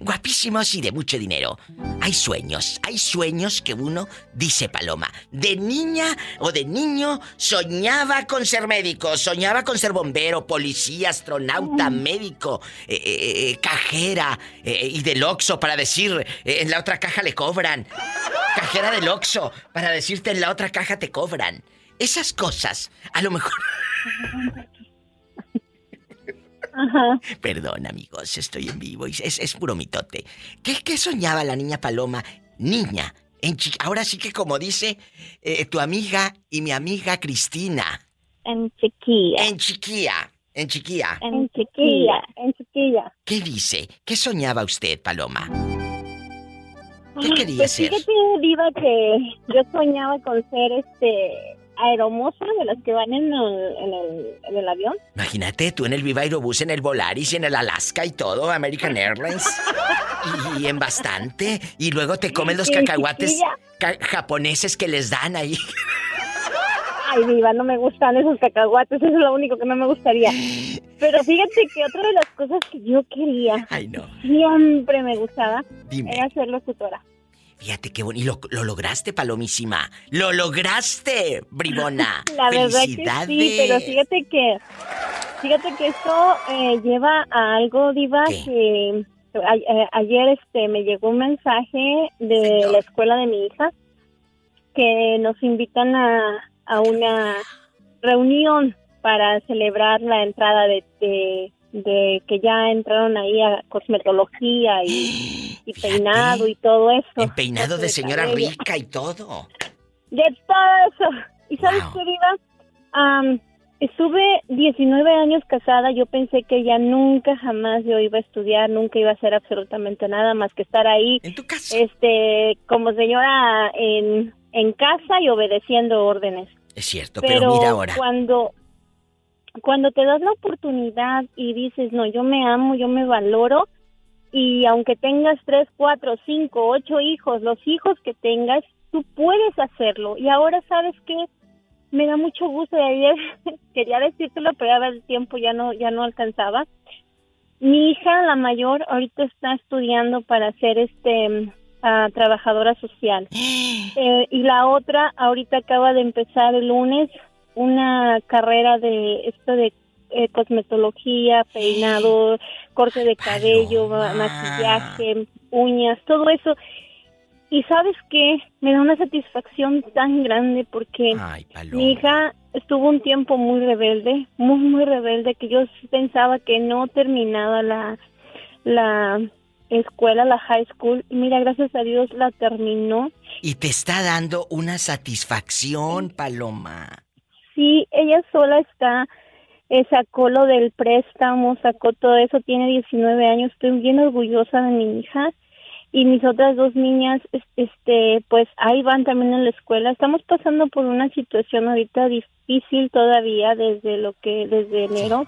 Guapísima guapísimos y de mucho dinero. Hay sueños, hay sueños que uno dice, Paloma, de niña o de niño soñaba con ser médico, soñaba con ser bombero, policía, astronauta, médico, eh, eh, eh, cajera eh, y del Oxxo para decir, en la otra caja le cobran. Cajera del Oxxo para decirte en la otra caja te cobran. Esas cosas, a lo mejor... Perdón, amigos, estoy en vivo y es, es puro mitote. ¿Qué, qué soñaba la niña Paloma? Niña. En Ahora sí que como dice eh, tu amiga y mi amiga Cristina. En chiquilla. En chiquilla. En chiquilla. En chiquilla. En chiquilla. ¿Qué dice? ¿Qué soñaba usted, Paloma? ¿Qué quería Pues fíjate, Diva, que yo soñaba con ser este aeromoza de las que van en el, en el, en el avión. Imagínate tú en el Viva Aerobús, en el Volaris, y en el Alaska y todo, American Airlines. Y, y en bastante. Y luego te comen los Sí, cacahuates ca- japoneses que les dan ahí. Ay, Diva, no me gustan esos cacahuates, eso es lo único que no me gustaría. Pero fíjate que otra de las cosas que yo quería, Ay, no. siempre me gustaba, Dime. era ser locutora. Fíjate qué bonito. Lo, lo lograste, Palomísima. ¡Lo lograste, bribona! <laughs> La verdad que sí, pero fíjate que, fíjate que esto eh, lleva a algo, Diva, que a- eh, ayer este me llegó un mensaje de la escuela de mi hija que nos invitan a, a una reunión para celebrar la entrada de, de, de que ya entraron ahí a cosmetología y, y <gasps> peinado y todo eso. En peinado de señora rica y todo. De todo eso. ¿Y sabes qué, Diva? Am, estuve 19 años casada. Yo pensé que ya nunca jamás yo iba a estudiar, nunca iba a hacer absolutamente nada más que estar ahí. En tu casa. Este, como señora en, en casa y obedeciendo órdenes. Es cierto, pero, mira ahora. cuando cuando te das la oportunidad y dices, no, yo me amo, yo me valoro, y aunque tengas tres, cuatro, cinco, ocho hijos, los hijos que tengas, tú puedes hacerlo. Y ahora, ¿sabes qué? Me da mucho gusto. Y ayer <laughs> quería decírtelo, pero a ver, el tiempo ya no, ya no alcanzaba. Mi hija, la mayor, ahorita está estudiando para ser este ah, trabajadora social. <gasps> Eh, y la otra, ahorita acaba de empezar el lunes una carrera de esto de eh, cosmetología, peinado, corte de cabello, ma- maquillaje, uñas, todo eso. Y sabes qué, me da una satisfacción tan grande porque mi hija estuvo un tiempo muy rebelde, muy, muy rebelde, que yo pensaba que no terminaba la, la escuela, la high school. Y mira, gracias a Dios la terminó. Y te está dando una satisfacción, Paloma. Sí, ella sola está, eh, sacó lo del préstamo, sacó todo eso, tiene 19 años, estoy bien orgullosa de mi hija y mis otras dos niñas, es- este, pues ahí van también en la escuela. Estamos pasando por una situación ahorita difícil todavía desde lo que, desde enero,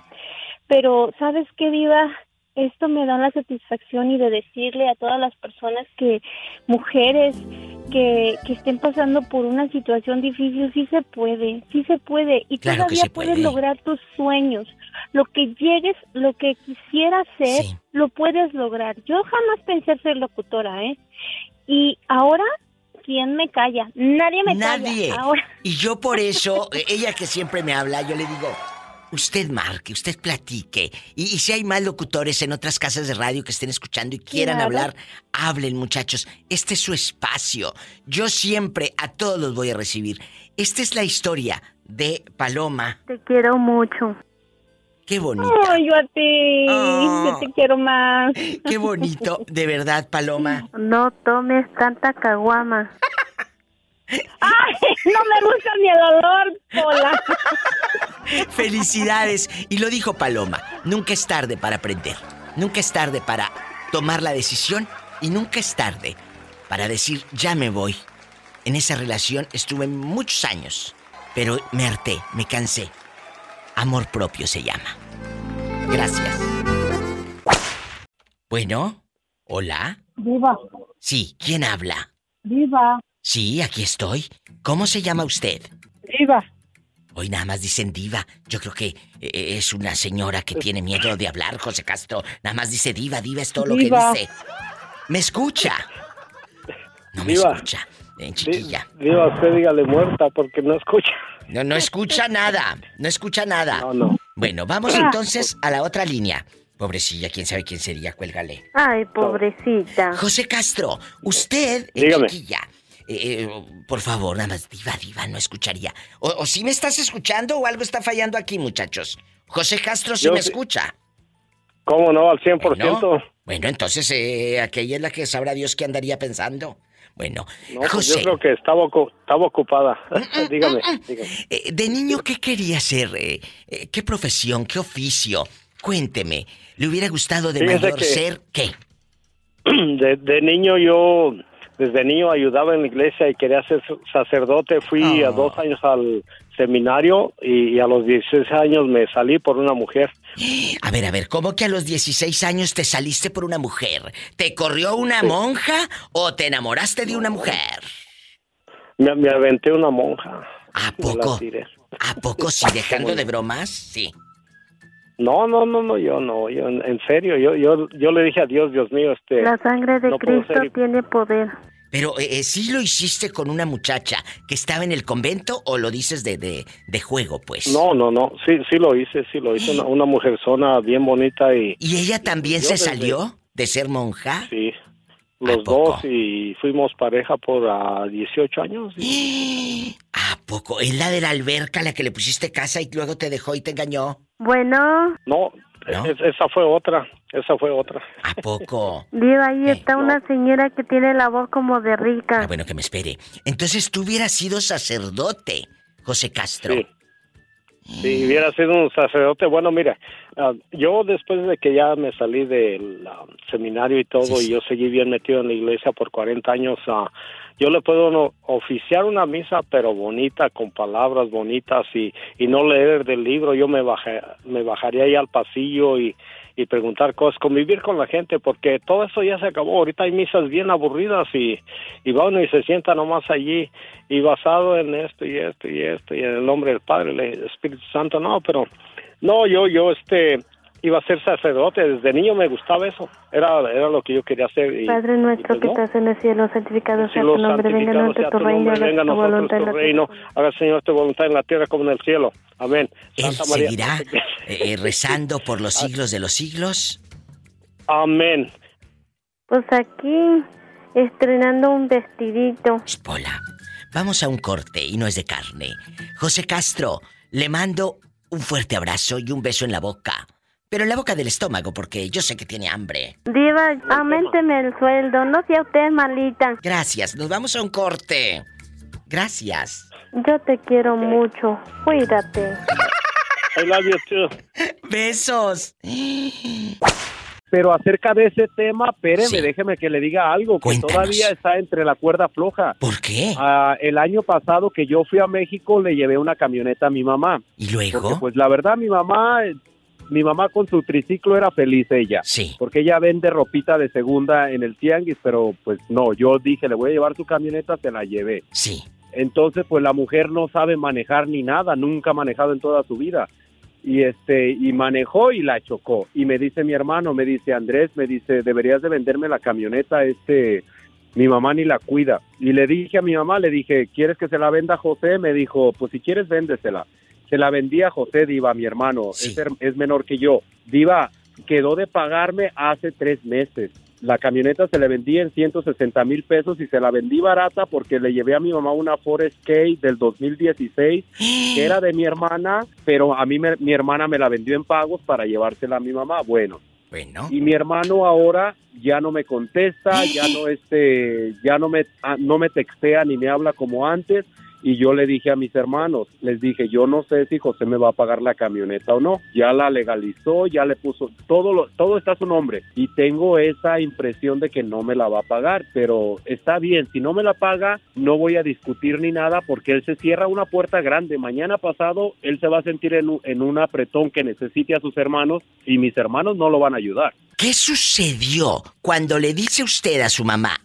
pero ¿sabes qué, Viva? Esto me da la satisfacción y de decirle a todas las personas que, mujeres, que, que estén pasando por una situación difícil, sí se puede, sí se puede. Y Claro todavía puedes puede. lograr tus sueños. Lo que llegues, lo que quisieras ser, lo puedes lograr. Yo jamás pensé ser locutora, ¿eh? Y ahora, ¿quién me calla? Nadie me Nadie. calla. Ahora, Y yo por eso, <laughs> ella que siempre me habla, yo le digo, usted marque, usted platique. Y, y si hay más locutores en otras casas de radio que estén escuchando y quieran Claro. hablar, hablen muchachos. Este es su espacio. Yo siempre a todos los voy a recibir. Esta es la historia de Paloma. Te quiero mucho. Qué bonito. Ay, yo a ti, Ah. yo te quiero más. Qué bonito, de verdad, Paloma. No tomes tanta caguama. <laughs> Ay, no me gusta ni el olor, Pola. Felicidades. Y lo dijo Paloma, nunca es tarde para aprender. Nunca es tarde para tomar la decisión y nunca es tarde para decir, ya me voy. En esa relación estuve muchos años, pero me harté, me cansé. Amor propio se llama. Gracias. Bueno, hola. Viva, Sí, ¿quién habla? viva, Sí, aquí estoy. ¿Cómo se llama usted? viva. Hoy nada más dicen diva. Yo creo que eh, es una señora que tiene miedo de hablar, José Castro. Nada más dice diva, diva es todo lo Diva. que dice. ¿Me escucha? No me Diva. escucha. Ven, chiquilla. Diva, usted dígale muerta porque no escucha. No, no escucha nada. No escucha nada. No, no. Bueno, vamos entonces a la otra línea. Pobrecilla, quién sabe quién sería, cuélgale. Ay, pobrecita. José Castro, usted, eh, Dígame. chiquilla, eh, eh, por favor, nada más, diva, diva, no escucharía. O, o si me estás escuchando o algo está fallando aquí, muchachos. José Castro, si Yo me sí. escucha. ¿Cómo no? Al 100%. Bueno, bueno, entonces eh, aquella es la que sabrá Dios qué andaría pensando. Bueno, No, pues José, yo creo que estaba, ocu- estaba ocupada. <laughs> dígame, dígame. eh, de niño, ¿qué quería ser? Eh, eh, ¿Qué profesión? ¿Qué oficio? Cuénteme. ¿Le hubiera gustado de Fíjese mayor ser qué? <clears throat> De, de niño yo, desde niño ayudaba en la iglesia y quería ser sacerdote. Fui Ah. a dos años al seminario y, y a los 16 años me salí por una mujer. <gasps> A ver, a ver, ¿cómo que a los 16 años te saliste por una mujer? ¿Te corrió una monja o te enamoraste de una mujer? Me, me aventé una monja. ¿A poco? ¿A poco sí, <laughs> dejando de bromas? Sí. No, no, no, no, yo no, yo en, serio, yo, yo, yo le dije a Dios, Dios mío, este, La sangre de no Cristo ser- tiene poder. Pero, eh, eh, ¿sí lo hiciste con una muchacha que estaba en el convento o lo dices de, de, de juego, pues? no, no, no, sí, sí lo hice, sí lo hice, una, una mujerzona bien bonita y ¿Y ella también Yo se desde- salió de ser monja? sí, los dos y fuimos pareja por ah, 18 años. <gasps> ¿A poco? ¿Es la de la alberca la que le pusiste casa y luego te dejó y te engañó? Bueno, No, es- esa fue otra, esa fue otra. ¿A poco? <laughs> Diva, ahí está una señora que tiene la voz como de rica. Ah, bueno, que me espere. Entonces tú hubieras sido sacerdote, José Castro. Sí. Si hubiera sido un sacerdote, bueno, mira, ah, yo después de que ya me salí del ah, seminario y todo, y yo seguí bien metido en la iglesia por 40 años, ah, yo le puedo oficiar una misa, pero bonita, con palabras bonitas y, y no leer del libro. Yo me, bajé, me bajaría ahí al pasillo y, y preguntar cosas, convivir con la gente, porque todo eso ya se acabó. Ahorita hay misas bien aburridas y, y uno y se sienta nomás allí y basado en esto y esto y esto y en el nombre del Padre, el Espíritu Santo, no, pero no, yo, yo, este, iba a ser sacerdote, desde niño me gustaba eso, era, era lo que yo quería hacer. Y, Padre nuestro pues que no. estás en el cielo, santificado sea tu nombre, venga a nosotros tu reino, venga a nosotros tu reino, haga Señor tu voluntad en la tierra como en el cielo. Amén. Él Santa María. seguirá <laughs> eh, rezando por los siglos de los siglos. Amén. Pues aquí, estrenando un vestidito. Pola, vamos a un corte y no es de carne. José Castro, le mando un fuerte abrazo y un beso en la boca. Pero en la boca del estómago, porque yo sé que tiene hambre. Diva, aumenteme el sueldo, no sea usted malita. Gracias, nos vamos a un corte. Gracias. Yo te quiero mucho, cuídate. I love you too. Besos. Pero acerca de ese tema, espéreme, Sí. déjeme que le diga algo, que Cuéntanos. todavía está entre la cuerda floja. ¿Por qué? Ah, el año pasado que yo fui a México le llevé una camioneta a mi mamá. ¿Y luego? Porque, pues la verdad mi mamá, mi mamá con su triciclo era feliz ella. Sí. Porque ella vende ropita de segunda en el tianguis, pero pues no, yo dije, le voy a llevar su camioneta, se la llevé. Sí. Entonces, pues la mujer no sabe manejar ni nada, nunca ha manejado en toda su vida. Y este y manejó y la chocó. Y me dice mi hermano, me dice Andrés, me dice, "Deberías de venderme la camioneta, este mi mamá ni la cuida." Y le dije a mi mamá, le dije, "¿Quieres que se la venda a José?" Me dijo, "Pues si quieres véndesela." Se la vendí a José Diva, mi hermano, es, es menor que yo. Diva quedó de pagarme hace tres meses. La camioneta se le vendí en 160 mil pesos y se la vendí barata porque le llevé a mi mamá una Forest K del 2016 <gasps> que era de mi hermana, pero a mí me- mi hermana me la vendió en pagos para llevársela a mi mamá. Bueno, Bueno. y mi hermano ahora ya no me contesta, ya <gasps> no este, ya no me ah, no me textea ni me habla como antes y yo le dije a mis hermanos, les dije, yo no sé si José me va a pagar la camioneta o no. Ya la legalizó, ya le puso todo lo, todo está a su nombre y tengo esa impresión de que no me la va a pagar, pero está bien, si no me la paga, no voy a discutir ni nada porque él se cierra una puerta grande. Mañana pasado él se va a sentir en en un apretón que necesite a sus hermanos y mis hermanos no lo van a ayudar. ¿Qué sucedió cuando le dice usted a su mamá,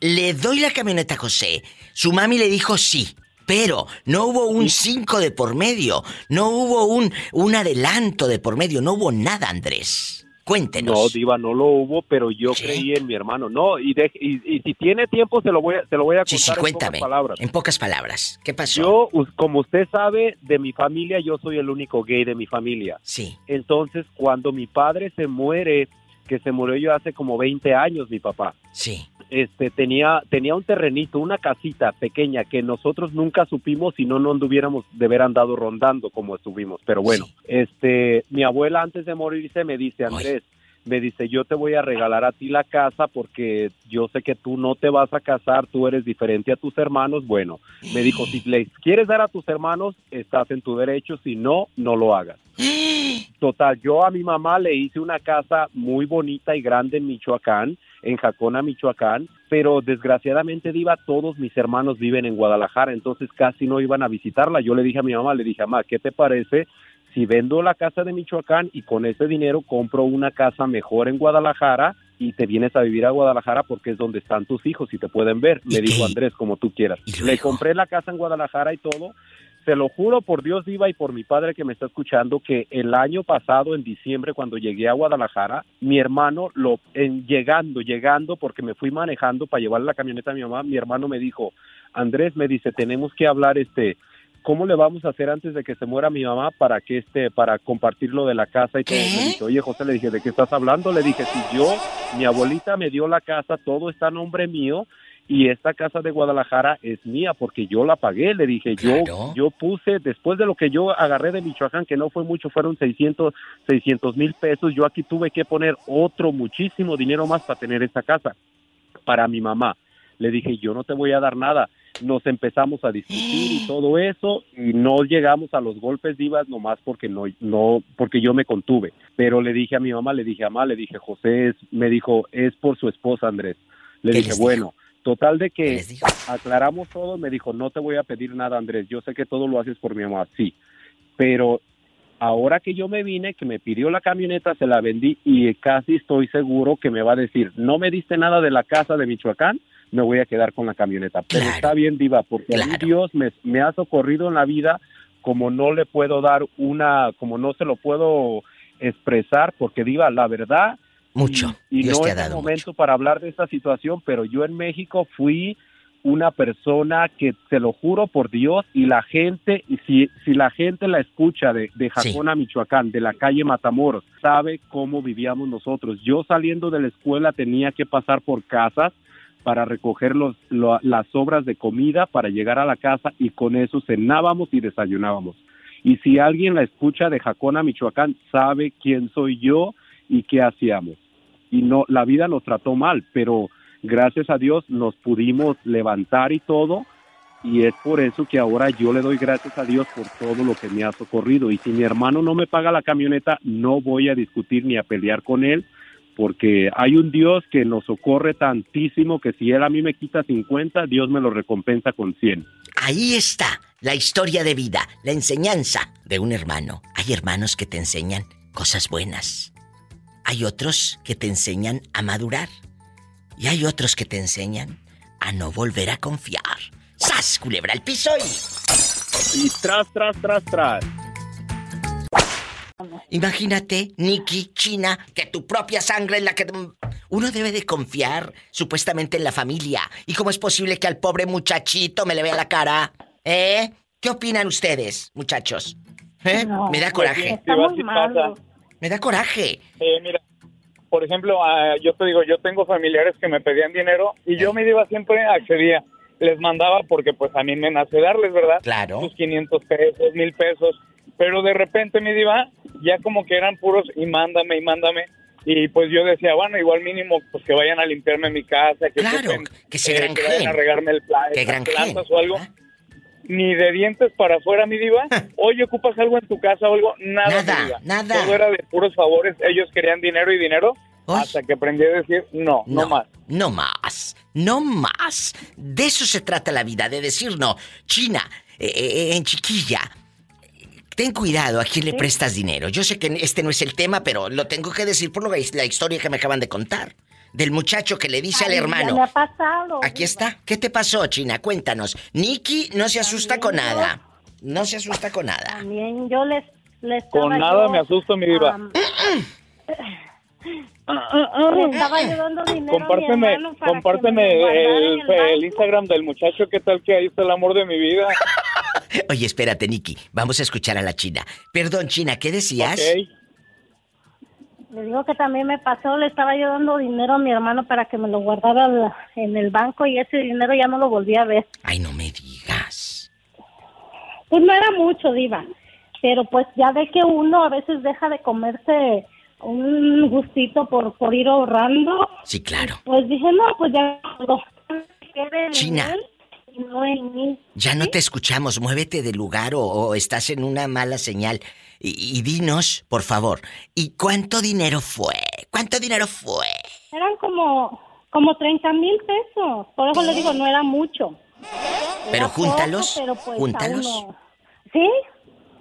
le doy la camioneta a José? Su mami le dijo sí, pero no hubo un 5 de por medio, no hubo un, un adelanto de por medio, no hubo nada, Andrés. Cuéntenos. No, Diva, no lo hubo, pero yo creí en mi hermano. No, y, de- y, y si tiene tiempo, se lo voy a, se lo voy a contar Sí, sí, en cuéntame. pocas palabras. En pocas palabras. ¿Qué pasó? Yo, como usted sabe, de mi familia, yo soy el único gay de mi familia. Sí. Entonces, cuando mi padre se muere, que se murió yo hace como 20 años, mi papá. Sí. Este, tenía, tenía un terrenito, una casita pequeña que nosotros nunca supimos si no, no anduviéramos de haber andado rondando como estuvimos. Pero bueno, este, mi abuela antes de morirse me dice, Andrés, me dice, yo te voy a regalar a ti la casa porque yo sé que tú no te vas a casar, tú eres diferente a tus hermanos. Bueno, me dijo, si le quieres dar a tus hermanos, estás en tu derecho, si no, no lo hagas. <gasps> Total, yo a mi mamá le hice una casa muy bonita y grande en Michoacán, en Jacona, Michoacán, pero desgraciadamente, Diva, todos mis hermanos viven en Guadalajara, entonces casi no iban a visitarla. Yo le dije a mi mamá, le dije, mamá, ¿qué te parece si vendo la casa de Michoacán y con ese dinero compro una casa mejor en Guadalajara y te vienes a vivir a Guadalajara porque es donde están tus hijos y te pueden ver? Me dijo Andrés, como tú quieras. Le compré la casa en Guadalajara y todo. Se lo juro por Dios, Diva, y por mi padre que me está escuchando, que el año pasado, en diciembre, cuando llegué a Guadalajara, mi hermano, lo, en, llegando, llegando, porque me fui manejando para llevarle la camioneta a mi mamá, mi hermano me dijo, Andrés, me dice, tenemos que hablar, este, ¿cómo le vamos a hacer antes de que se muera mi mamá para que este, para compartir lo de la casa y todo? Me dice, oye, José, le dije, ¿de qué estás hablando? Le dije, si yo, mi abuelita me dio la casa, todo está a nombre mío, y esta casa de Guadalajara es mía porque yo la pagué, le dije, yo yo puse, después de lo que yo agarré de Michoacán, que no fue mucho, fueron 600 mil pesos, yo aquí tuve que poner otro muchísimo dinero más para tener esta casa, para mi mamá. Le dije, yo no te voy a dar nada. Nos empezamos a discutir y <gasps> todo eso y no llegamos a los golpes divas nomás porque no, no, porque yo me contuve. Pero le dije a mi mamá, le dije, mamá, le dije, José, es, me dijo, es por su esposa Andrés. Le dije, bueno, Total de que aclaramos todo, me dijo, no te voy a pedir nada, Andrés, yo sé que todo lo haces por mi mamá, sí, pero ahora que yo me vine, que me pidió la camioneta, se la vendí y casi estoy seguro que me va a decir, no me diste nada de la casa de Michoacán, me voy a quedar con la camioneta. Pero está bien, Diva, porque a mí Dios me, me ha socorrido en la vida como no le puedo dar una, como no se lo puedo expresar, porque Diva, la verdad, Mucho. y Dios no te ha es el momento para hablar de esta situación, pero yo en México fui una persona que se lo juro por Dios y la gente, y si, si la gente la escucha de, de Jacona, Michoacán, de la calle Matamoros, sabe cómo vivíamos nosotros. Yo saliendo de la escuela tenía que pasar por casas para recoger los, lo- las sobras de comida para llegar a la casa y con eso cenábamos y desayunábamos. Y si alguien la escucha de Jacona, Michoacán, sabe quién soy yo y qué hacíamos. Y no, la vida nos trató mal, pero gracias a Dios nos pudimos levantar y todo. Y es por eso que ahora yo le doy gracias a Dios por todo lo que me ha socorrido. Y si mi hermano no me paga la camioneta, no voy a discutir ni a pelear con él, porque hay un Dios que nos socorre tantísimo que si él a mí me quita 50, Dios me lo recompensa con 100. Ahí está la historia de vida, la enseñanza de un hermano. Hay hermanos que te enseñan cosas buenas. Hay otros que te enseñan a madurar. Y hay otros que te enseñan a no volver a confiar. ¡Sas, culebra al piso y... Y tras, tras, tras, tras. Imagínate, Nikki, China, que tu propia sangre es la que... Uno debe de confiar supuestamente en la familia. ¿Y cómo es posible que al pobre muchachito me le vea la cara? ¿Eh? ¿Qué opinan ustedes, muchachos? ¿Eh? me da coraje. Está muy malo. Me da coraje. Eh, mira, por ejemplo, ah, yo te digo, yo tengo familiares que me pedían dinero y yo me iba siempre, accedía. Les mandaba porque pues a mí me nace darles, ¿verdad? Claro. Sus 500 pesos, mil pesos. Pero de repente mi diva, ya como que eran puros y mándame y mándame. Y pues yo decía, bueno, igual mínimo pues que vayan a limpiarme mi casa, que, ocupen, que se eh, granjeen. vayan a regarme el pla- Que plantas o algo. Ni de dientes para afuera, mi diva. Oye, ¿ocupas algo en tu casa o algo? Nada, Nada, nada. Todo era de puros favores. Ellos querían dinero y dinero. Hasta que aprendí a decir, no, no, más. No más. No más. De eso se trata la vida, de decir no. China, eh, eh, en chiquilla, ten cuidado a quién le prestas dinero. Yo sé que este no es el tema, pero lo tengo que decir por lo que la historia que me acaban de contar. Del muchacho que le dice al Ay, hermano. me ha pasado. Aquí está. ¿Qué te pasó, China? Cuéntanos. Nikki no se asusta con nada. No se asusta con nada. También yo les, les Con nada yo, me asusto, mi diva. <coughs> Le estaba ayudando dinero a mi Compárteme, para compárteme el Instagram del muchacho, ¿qué tal que ahí está el amor de mi vida? <laughs> Oye, espérate, Nicky. Vamos a escuchar a la China. Perdón, China, ¿qué decías? Le digo que también me pasó, le estaba yo dando dinero a mi hermano para que me lo guardara la- en el banco y ese dinero ya no lo volví a ver. Ay, no me digas. Pues no era mucho, diva, pero pues ya ve que uno a veces deja de comerse un gustito por, por ir ahorrando. Sí, claro. Pues dije, no, pues ya China. No en mí. Ya no te escuchamos, muévete del lugar o, o estás en una mala señal. Y, y dinos, por favor, ¿y cuánto dinero fue? ¿Cuánto dinero fue? Eran como, como 30 mil pesos, por eso le digo, no era mucho. Pero júntalos, poco, pero pues júntalos. Sí,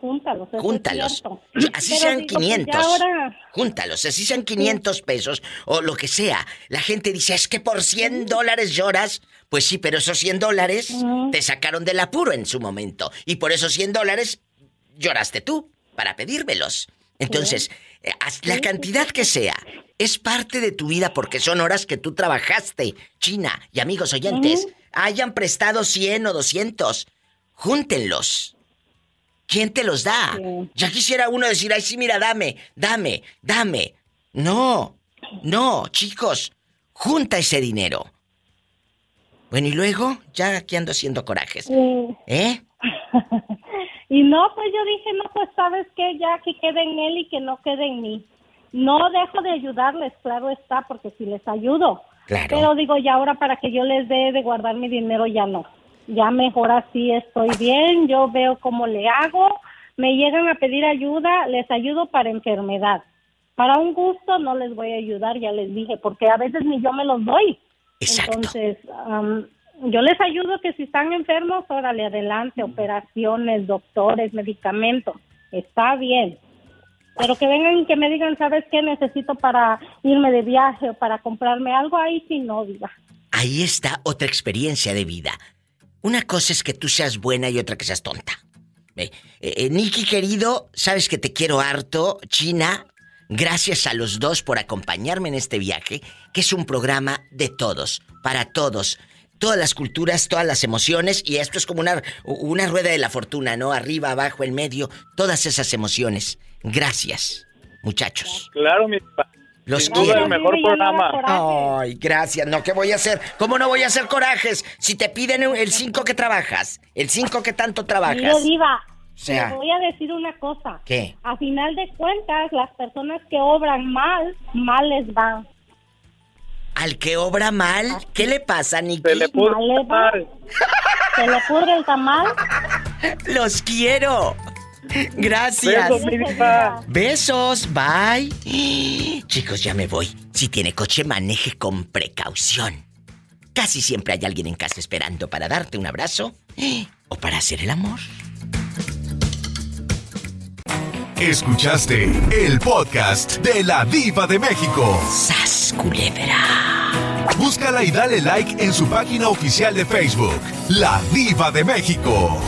júntalos. eso es Júntalos. Así Pero sean digo, pues, 500. ya ahora, Júntalos, así sean 500 pesos o lo que sea. La gente dice, es que por 100 dólares lloras. Pues sí, pero esos 100 dólares te sacaron del apuro en su momento. Y por esos 100 dólares lloraste tú para pedírmelos. Entonces, eh, haz la cantidad que sea, es parte de tu vida porque son horas que tú trabajaste. China y amigos oyentes, hayan prestado 100 o 200, júntenlos. ¿Quién te los da? Ya quisiera uno decir, ay, sí, mira, dame, dame, dame. No, no, chicos, junta ese dinero. Bueno, y luego, ya aquí ando haciendo corajes. sí. ¿Eh? <laughs> Y no, pues yo dije, no, pues sabes que ya que quede en él y que no quede en mí. No dejo de ayudarles, claro está, porque si les ayudo. Claro. Pero digo, ya ahora para que yo les dé de guardar mi dinero, ya no. Ya mejor así estoy bien, yo veo cómo le hago. Me llegan a pedir ayuda, les ayudo para enfermedad. Para un gusto no les voy a ayudar, ya les dije, porque a veces ni yo me los doy. Entonces, am, yo les ayudo que si están enfermos, órale, adelante, operaciones, doctores, medicamentos. Está bien. Pero que vengan y que me digan, ¿sabes qué necesito para irme de viaje o para comprarme algo? Ahí sí no, diga. Ahí está otra experiencia de vida. Una cosa es que tú seas buena y otra que seas tonta. Eh, eh, Nicky querido, sabes que te quiero harto. China, gracias a los dos por acompañarme en este viaje, que es un programa de todos, para todos. Todas las culturas, todas las emociones, y esto es como una, una rueda de la fortuna, ¿no? Arriba, abajo, en medio, todas esas emociones. Gracias, muchachos. Claro, mi pa- Los quiero. el mejor programa. Ay, gracias. No, ¿qué voy a hacer? ¿Cómo no voy a hacer corajes? Si te piden el 5 que trabajas, el 5 que tanto trabajas. Diva, O sea- le voy a decir una cosa. ¿Qué? A final de cuentas, las personas que obran mal, mal les van. Al que obra mal, ¿qué le pasa, Nicky? Mal les va. ¿Se le pudre el tamal? Los quiero. Gracias. Besos, bye. <gasps> Chicos, ya me voy. Si tiene coche, maneje con precaución. Casi siempre hay alguien en casa esperando para darte un abrazo <gasps> o para hacer el amor. Escuchaste el podcast de la Diva de México. ¡Sas, culebra! Búscala y dale like en su página oficial de Facebook, La Diva de México.